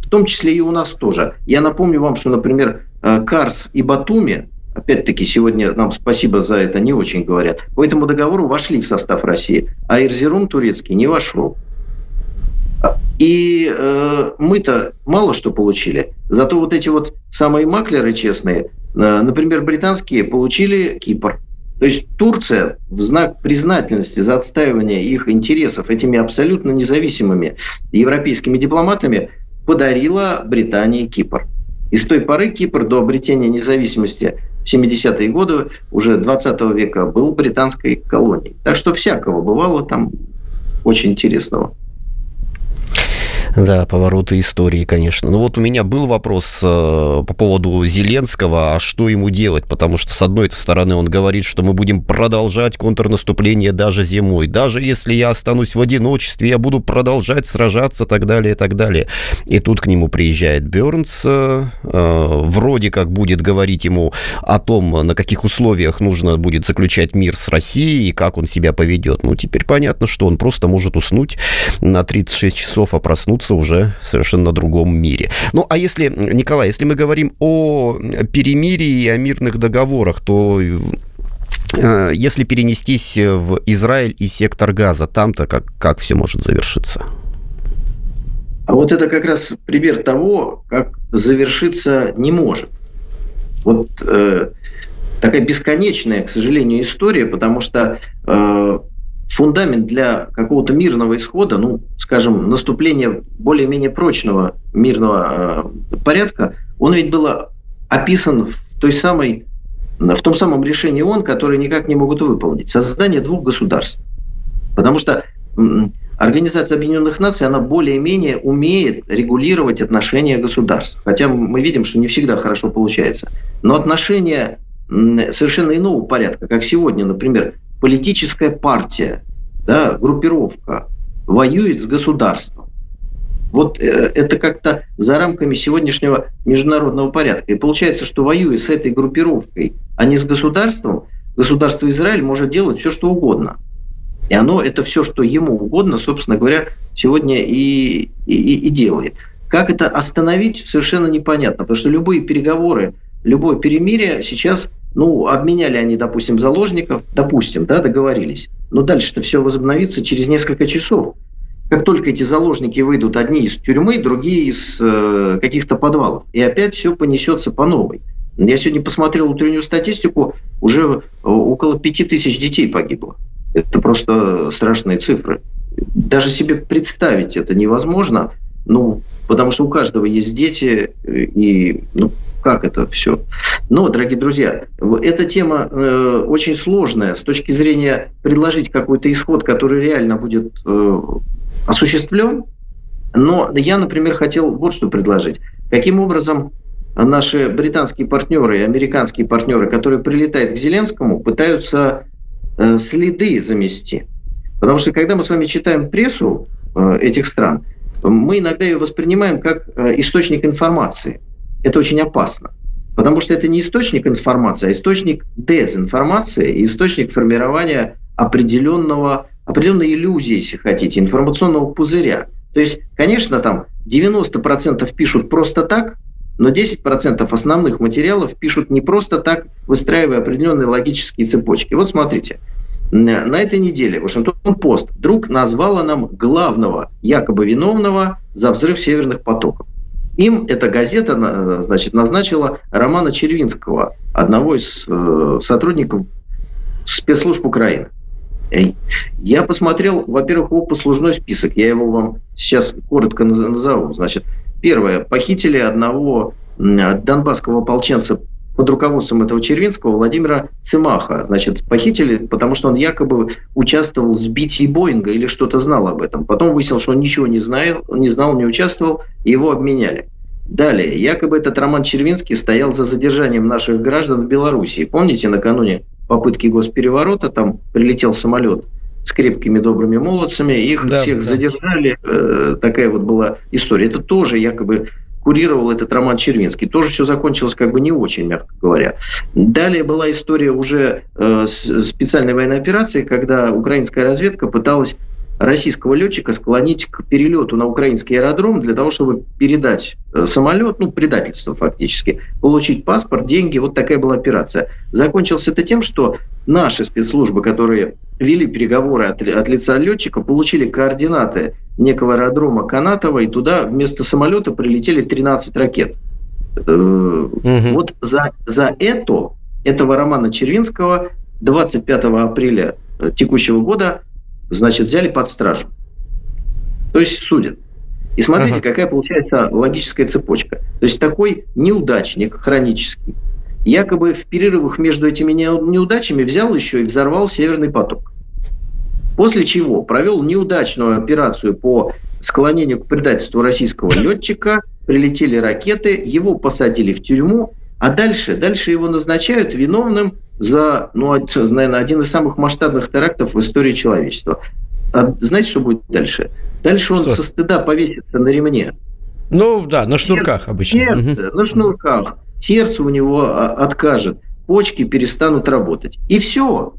I: В том числе и у нас тоже. Я напомню вам, что, например, Карс и Батуми Опять-таки, сегодня нам спасибо за это не очень говорят. По этому договору вошли в состав России, а Эрзерум турецкий не вошел. И э, мы-то мало что получили. Зато вот эти вот самые маклеры честные, э, например, британские, получили Кипр. То есть Турция в знак признательности за отстаивание их интересов этими абсолютно независимыми европейскими дипломатами подарила Британии Кипр. И с той поры Кипр до обретения независимости в 70-е годы уже 20 века был британской колонией. Так что всякого бывало там очень интересного.
C: Да, повороты истории, конечно. Но вот у меня был вопрос э, по поводу Зеленского, а что ему делать? Потому что, с одной стороны, он говорит, что мы будем продолжать контрнаступление даже зимой. Даже если я останусь в одиночестве, я буду продолжать сражаться, так далее, и так далее. И тут к нему приезжает Бернс, э, вроде как будет говорить ему о том, на каких условиях нужно будет заключать мир с Россией и как он себя поведет. Ну, теперь понятно, что он просто может уснуть на 36 часов, а проснуться находятся уже в совершенно другом мире. Ну, а если, Николай, если мы говорим о перемирии и о мирных договорах, то э, если перенестись в Израиль и сектор газа, там-то как, как все может завершиться?
I: А вот это как раз пример того, как завершиться не может. Вот э, такая бесконечная, к сожалению, история, потому что э, фундамент для какого-то мирного исхода, ну, скажем, наступления более-менее прочного мирного э, порядка, он ведь был описан в той самой в том самом решении ООН, которое никак не могут выполнить. Создание двух государств. Потому что Организация Объединенных Наций, она более-менее умеет регулировать отношения государств. Хотя мы видим, что не всегда хорошо получается. Но отношения совершенно иного порядка, как сегодня, например, политическая партия, да, группировка воюет с государством. Вот э, это как-то за рамками сегодняшнего международного порядка. И получается, что воюя с этой группировкой, а не с государством, государство Израиль может делать все, что угодно. И оно это все, что ему угодно, собственно говоря, сегодня и, и, и делает. Как это остановить, совершенно непонятно, потому что любые переговоры, любое перемирие сейчас ну, обменяли они, допустим, заложников, допустим, да, договорились. Но дальше-то все возобновится через несколько часов. Как только эти заложники выйдут, одни из тюрьмы, другие из э, каких-то подвалов. И опять все понесется по новой. Я сегодня посмотрел утреннюю статистику, уже около пяти тысяч детей погибло. Это просто страшные цифры. Даже себе представить это невозможно, ну, потому что у каждого есть дети, и ну, как это все. Но, дорогие друзья, эта тема э, очень сложная с точки зрения предложить какой-то исход, который реально будет э, осуществлен. Но я, например, хотел вот что предложить. Каким образом наши британские партнеры и американские партнеры, которые прилетают к Зеленскому, пытаются э, следы замести. Потому что когда мы с вами читаем прессу э, этих стран, мы иногда ее воспринимаем как э, источник информации. Это очень опасно. Потому что это не источник информации, а источник дезинформации, источник формирования определенного, определенной иллюзии, если хотите, информационного пузыря. То есть, конечно, там 90% пишут просто так, но 10% основных материалов пишут не просто так, выстраивая определенные логические цепочки. Вот смотрите, на этой неделе Вашингтон-Пост вдруг назвала нам главного якобы виновного за взрыв северных потоков. Им эта газета значит, назначила Романа Червинского, одного из э, сотрудников спецслужб Украины. Я посмотрел, во-первых, его послужной список. Я его вам сейчас коротко назову. Значит, первое. Похитили одного донбасского ополченца под руководством этого Червинского Владимира Цимаха. Значит, похитили, потому что он якобы участвовал в сбитии Боинга или что-то знал об этом. Потом выяснилось, что он ничего не знал, не знал, не участвовал, и его обменяли. Далее, якобы этот Роман Червинский стоял за задержанием наших граждан в Белоруссии. Помните, накануне попытки госпереворота там прилетел самолет с крепкими добрыми молодцами, их да, всех да. задержали, э, такая вот была история. Это тоже якобы курировал этот Роман Червинский. Тоже все закончилось как бы не очень, мягко говоря. Далее была история уже э, специальной военной операции, когда украинская разведка пыталась российского летчика склонить к перелету на украинский аэродром для того, чтобы передать э, самолет, ну, предательство фактически, получить паспорт, деньги. Вот такая была операция. Закончилось это тем, что наши спецслужбы, которые вели переговоры от, от лица летчика, получили координаты некого аэродрома Канатова, и туда вместо самолета прилетели 13 ракет. Угу. Вот за, за это, этого Романа Червинского 25 апреля э, текущего года значит, взяли под стражу. То есть судят. И смотрите, ага. какая получается логическая цепочка. То есть такой неудачник хронический, якобы в перерывах между этими неудачами взял еще и взорвал Северный поток. После чего провел неудачную операцию по склонению к предательству российского летчика, прилетели ракеты, его посадили в тюрьму, а дальше, дальше его назначают виновным за, ну, наверное, один из самых масштабных терактов в истории человечества. А знаете, что будет дальше? Дальше он что? со стыда повесится на ремне.
B: Ну да, на шнурках обычно.
I: Сердце, угу. На шнурках. Сердце у него а, откажет, почки перестанут работать. И все.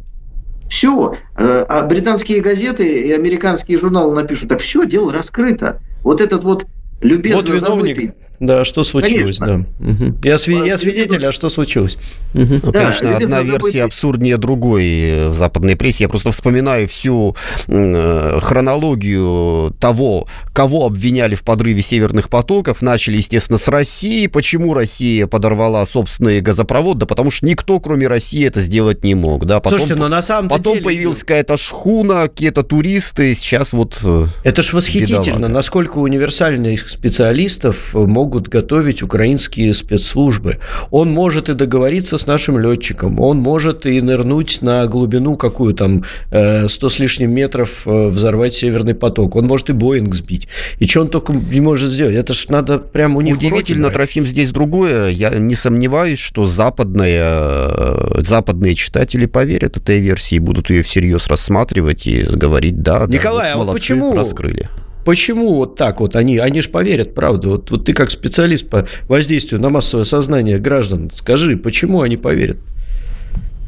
I: Все. Э, а британские газеты и американские журналы напишут, так все, дело раскрыто. Вот этот вот любезно вот виновник, забытый.
B: Да, что случилось, Конечно. да. Угу. Я, сви- я свидетель, а что случилось?
C: Угу. Ну, да, конечно, одна версия забытый. абсурднее другой в западной прессе. Я просто вспоминаю всю э, хронологию того, кого обвиняли в подрыве северных потоков. Начали, естественно, с России. Почему Россия подорвала собственный газопровод? Да потому что никто, кроме России, это сделать не мог. Да? Потом,
B: Слушайте, но на самом
C: Потом
B: деле...
C: появилась какая-то шхуна, какие-то туристы. Сейчас вот... Э,
B: это ж восхитительно, бедолага. насколько универсальных специалистов могут готовить украинские спецслужбы. Он может и договориться с нашим летчиком, он может и нырнуть на глубину какую там 100 э, с лишним метров, э, взорвать Северный поток. Он может и Боинг сбить. И что он только не может сделать? Это ж надо прямо у них
C: Удивительно, Трофим, здесь другое. Я не сомневаюсь, что западные, э, западные читатели поверят этой версии, будут ее всерьез рассматривать и говорить, да,
B: Николай, да, вот а молодцы, почему раскрыли? Почему вот так вот они, они же поверят, правда? Вот, вот ты как специалист по воздействию на массовое сознание граждан, скажи, почему они поверят?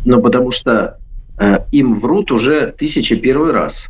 I: Ну, потому что э, им врут уже тысяча первый раз.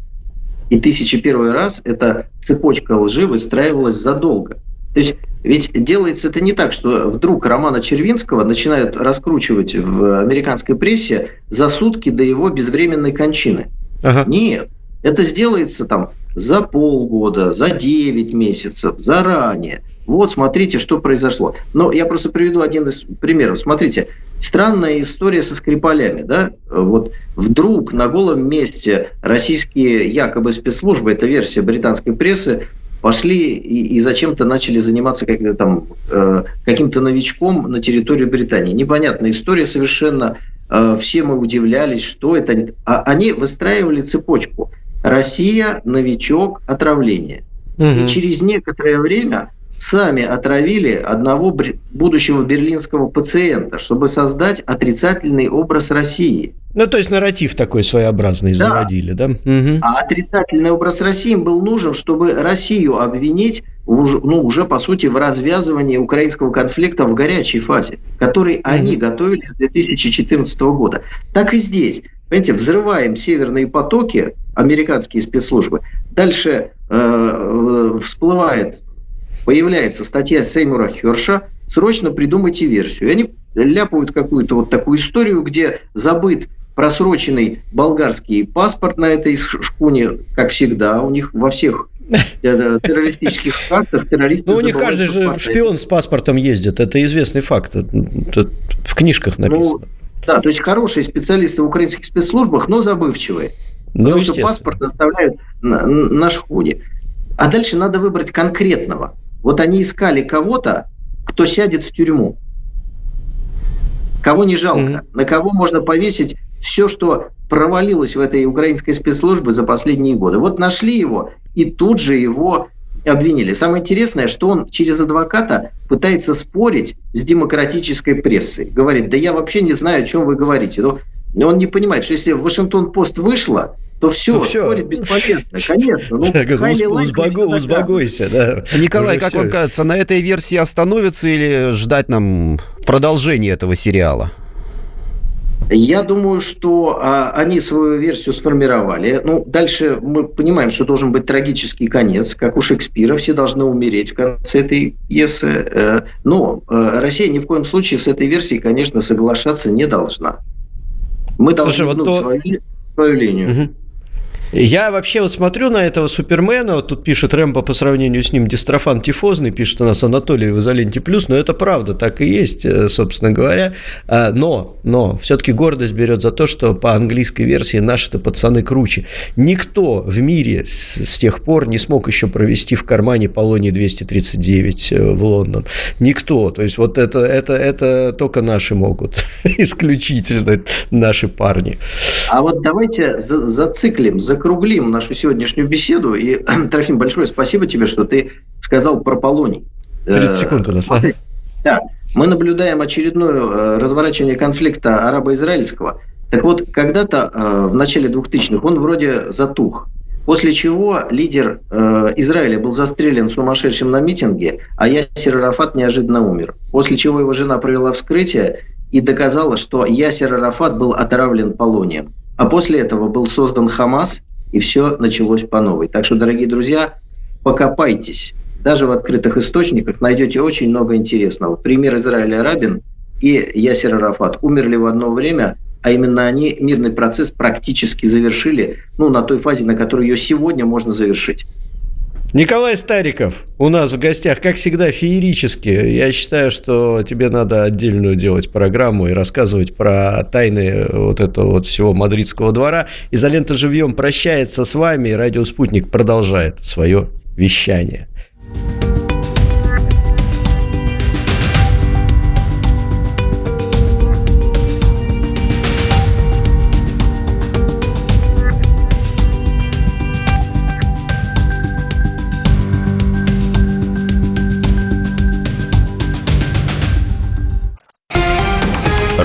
I: И тысяча первый раз эта цепочка лжи выстраивалась задолго. То есть ведь делается это не так, что вдруг Романа Червинского начинают раскручивать в американской прессе за сутки до его безвременной кончины. Ага. Нет. Это сделается там за полгода, за 9 месяцев, заранее. Вот, смотрите, что произошло. Но я просто приведу один из примеров. Смотрите, странная история со Скрипалями. Да? Вот вдруг на голом месте российские якобы спецслужбы, это версия британской прессы, пошли и, и зачем-то начали заниматься как, там, э, каким-то новичком на территории Британии. Непонятная история совершенно. Э, все мы удивлялись, что это. А они выстраивали цепочку. Россия, новичок, отравление. Угу. И через некоторое время сами отравили одного будущего берлинского пациента, чтобы создать отрицательный образ России.
B: Ну, то есть нарратив такой своеобразный да. заводили, да? Угу.
I: А отрицательный образ России им был нужен, чтобы Россию обвинить в, ну, уже, по сути, в развязывании украинского конфликта в горячей фазе, который угу. они готовили с 2014 года. Так и здесь. Понимаете, взрываем северные потоки, американские спецслужбы. Дальше э, всплывает появляется статья Сеймура Херша «Срочно придумайте версию». И они ляпают какую-то вот такую историю, где забыт просроченный болгарский паспорт на этой шкуне, как всегда, у них во всех э, террористических картах террористы
B: Ну, у них каждый же шпион с паспортом ездит, это известный факт, это в книжках ну, написано. Ну,
I: да, то есть хорошие специалисты в украинских спецслужбах, но забывчивые. Ну, потому что паспорт оставляют на, на шхуне. А дальше надо выбрать конкретного. Вот они искали кого-то, кто сядет в тюрьму. Кого не жалко, mm-hmm. на кого можно повесить все, что провалилось в этой украинской спецслужбе за последние годы. Вот нашли его, и тут же его обвинили. Самое интересное, что он через адвоката пытается спорить с демократической прессой. Говорит, да я вообще не знаю, о чем вы говорите. Но он не понимает, что если в Вашингтон-Пост вышло, то все, то все. спорить бесполезно, конечно.
B: Ну, Узбого, узбогойся, да.
C: Николай, как вам кажется, на этой версии остановится или ждать нам продолжения этого сериала?
I: Я думаю, что а, они свою версию сформировали. Ну, дальше мы понимаем, что должен быть трагический конец, как у Шекспира. Все должны умереть в конце этой пьесы. Э, но э, Россия ни в коем случае с этой версией, конечно, соглашаться не должна. Мы Слушай, должны вот то... свою, свою линию. Угу.
B: Я вообще вот смотрю на этого Супермена, вот тут пишет Рэмбо по сравнению с ним дистрофан тифозный, пишет у нас Анатолий в изоленте плюс, но это правда, так и есть, э, собственно говоря. А, но, но все-таки гордость берет за то, что по английской версии наши-то пацаны круче. Никто в мире с, с тех пор не смог еще провести в кармане Полоний 239 э, в Лондон. Никто. То есть вот это, это, это только наши могут. Исключительно наши парни.
I: А вот давайте зациклим, за закруглим нашу сегодняшнюю беседу. И, Трофим, большое спасибо тебе, что ты сказал про полоний.
B: 30 э, секунд у нас.
I: Да, мы наблюдаем очередное э, разворачивание конфликта арабо-израильского. Так вот, когда-то э, в начале 2000-х он вроде затух. После чего лидер э, Израиля был застрелен сумасшедшим на митинге, а Ясер Арафат неожиданно умер. После чего его жена провела вскрытие и доказала, что Ясер Арафат был отравлен полонием. А после этого был создан Хамас, и все началось по новой. Так что, дорогие друзья, покопайтесь. Даже в открытых источниках найдете очень много интересного. Пример Израиля Рабин и Ясер Арафат умерли в одно время, а именно они мирный процесс практически завершили, ну, на той фазе, на которой ее сегодня можно завершить.
B: Николай Стариков у нас в гостях, как всегда, феерически. Я считаю, что тебе надо отдельную делать программу и рассказывать про тайны вот этого вот всего мадридского двора. Изолента живьем прощается с вами, и Радио Спутник продолжает свое вещание.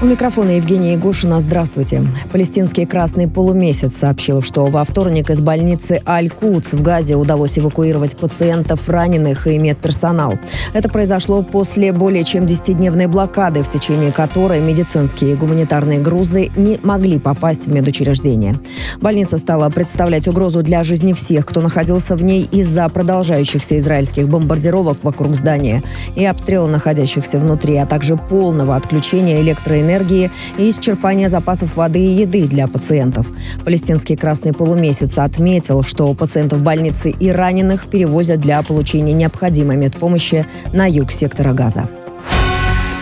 H: У микрофона Евгения Егошина. Здравствуйте. Палестинский Красный Полумесяц сообщил, что во вторник из больницы Аль-Куц в Газе удалось эвакуировать пациентов, раненых и медперсонал. Это произошло после более чем 10-дневной блокады, в течение которой медицинские и гуманитарные грузы не могли попасть в медучреждение. Больница стала представлять угрозу для жизни всех, кто находился в ней из-за продолжающихся израильских бомбардировок вокруг здания и обстрела находящихся внутри, а также полного отключения электроэнергии электроэнергии и исчерпания запасов воды и еды для пациентов. Палестинский Красный полумесяц отметил, что пациентов больницы и раненых перевозят для получения необходимой медпомощи на юг сектора Газа.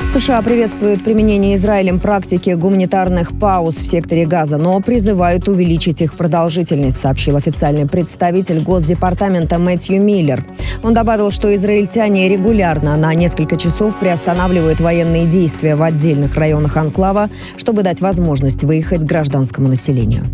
H: США приветствуют применение Израилем практики гуманитарных пауз в секторе Газа, но призывают увеличить их продолжительность, сообщил официальный представитель Госдепартамента Мэтью Миллер. Он добавил, что израильтяне регулярно на несколько часов приостанавливают военные действия в отдельных районах Анклава, чтобы дать возможность выехать гражданскому населению.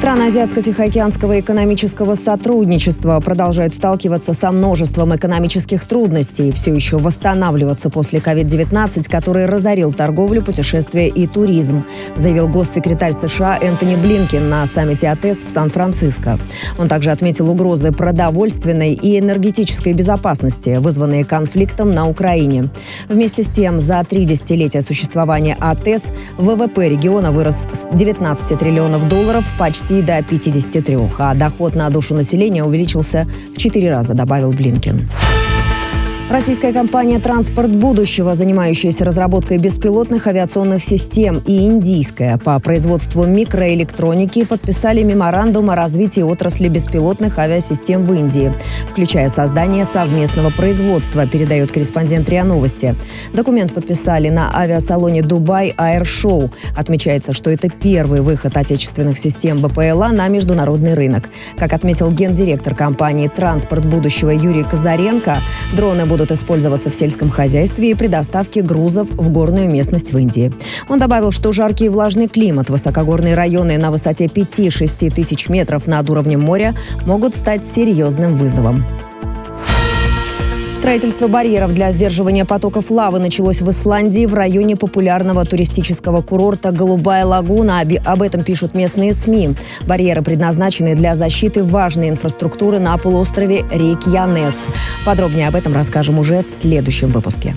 H: Страны Азиатско-Тихоокеанского экономического сотрудничества продолжают сталкиваться со множеством экономических трудностей и все еще восстанавливаться после COVID-19, который разорил торговлю, путешествия и туризм, заявил госсекретарь США Энтони Блинкин на саммите АТЭС в Сан-Франциско. Он также отметил угрозы продовольственной и энергетической безопасности, вызванные конфликтом на Украине. Вместе с тем, за три десятилетия существования АТЭС ВВП региона вырос с 19 триллионов долларов почти до 53, а доход на душу населения увеличился в 4 раза, добавил Блинкин. Российская компания «Транспорт будущего», занимающаяся разработкой беспилотных авиационных систем, и индийская по производству микроэлектроники подписали меморандум о развитии отрасли беспилотных авиасистем в Индии, включая создание совместного производства, передает корреспондент РИА Новости. Документ подписали на авиасалоне «Дубай Air Show». Отмечается, что это первый выход отечественных систем БПЛА на международный рынок. Как отметил гендиректор компании «Транспорт будущего» Юрий Казаренко, дроны будут будут использоваться в сельском хозяйстве и при доставке грузов в горную местность в Индии. Он добавил, что жаркий и влажный климат, высокогорные районы на высоте 5-6 тысяч метров над уровнем моря могут стать серьезным вызовом. Строительство барьеров для сдерживания потоков лавы началось в Исландии в районе популярного туристического курорта «Голубая лагуна». Об этом пишут местные СМИ. Барьеры предназначены для защиты важной инфраструктуры на полуострове Рейкьянес. Подробнее об этом расскажем уже в следующем выпуске.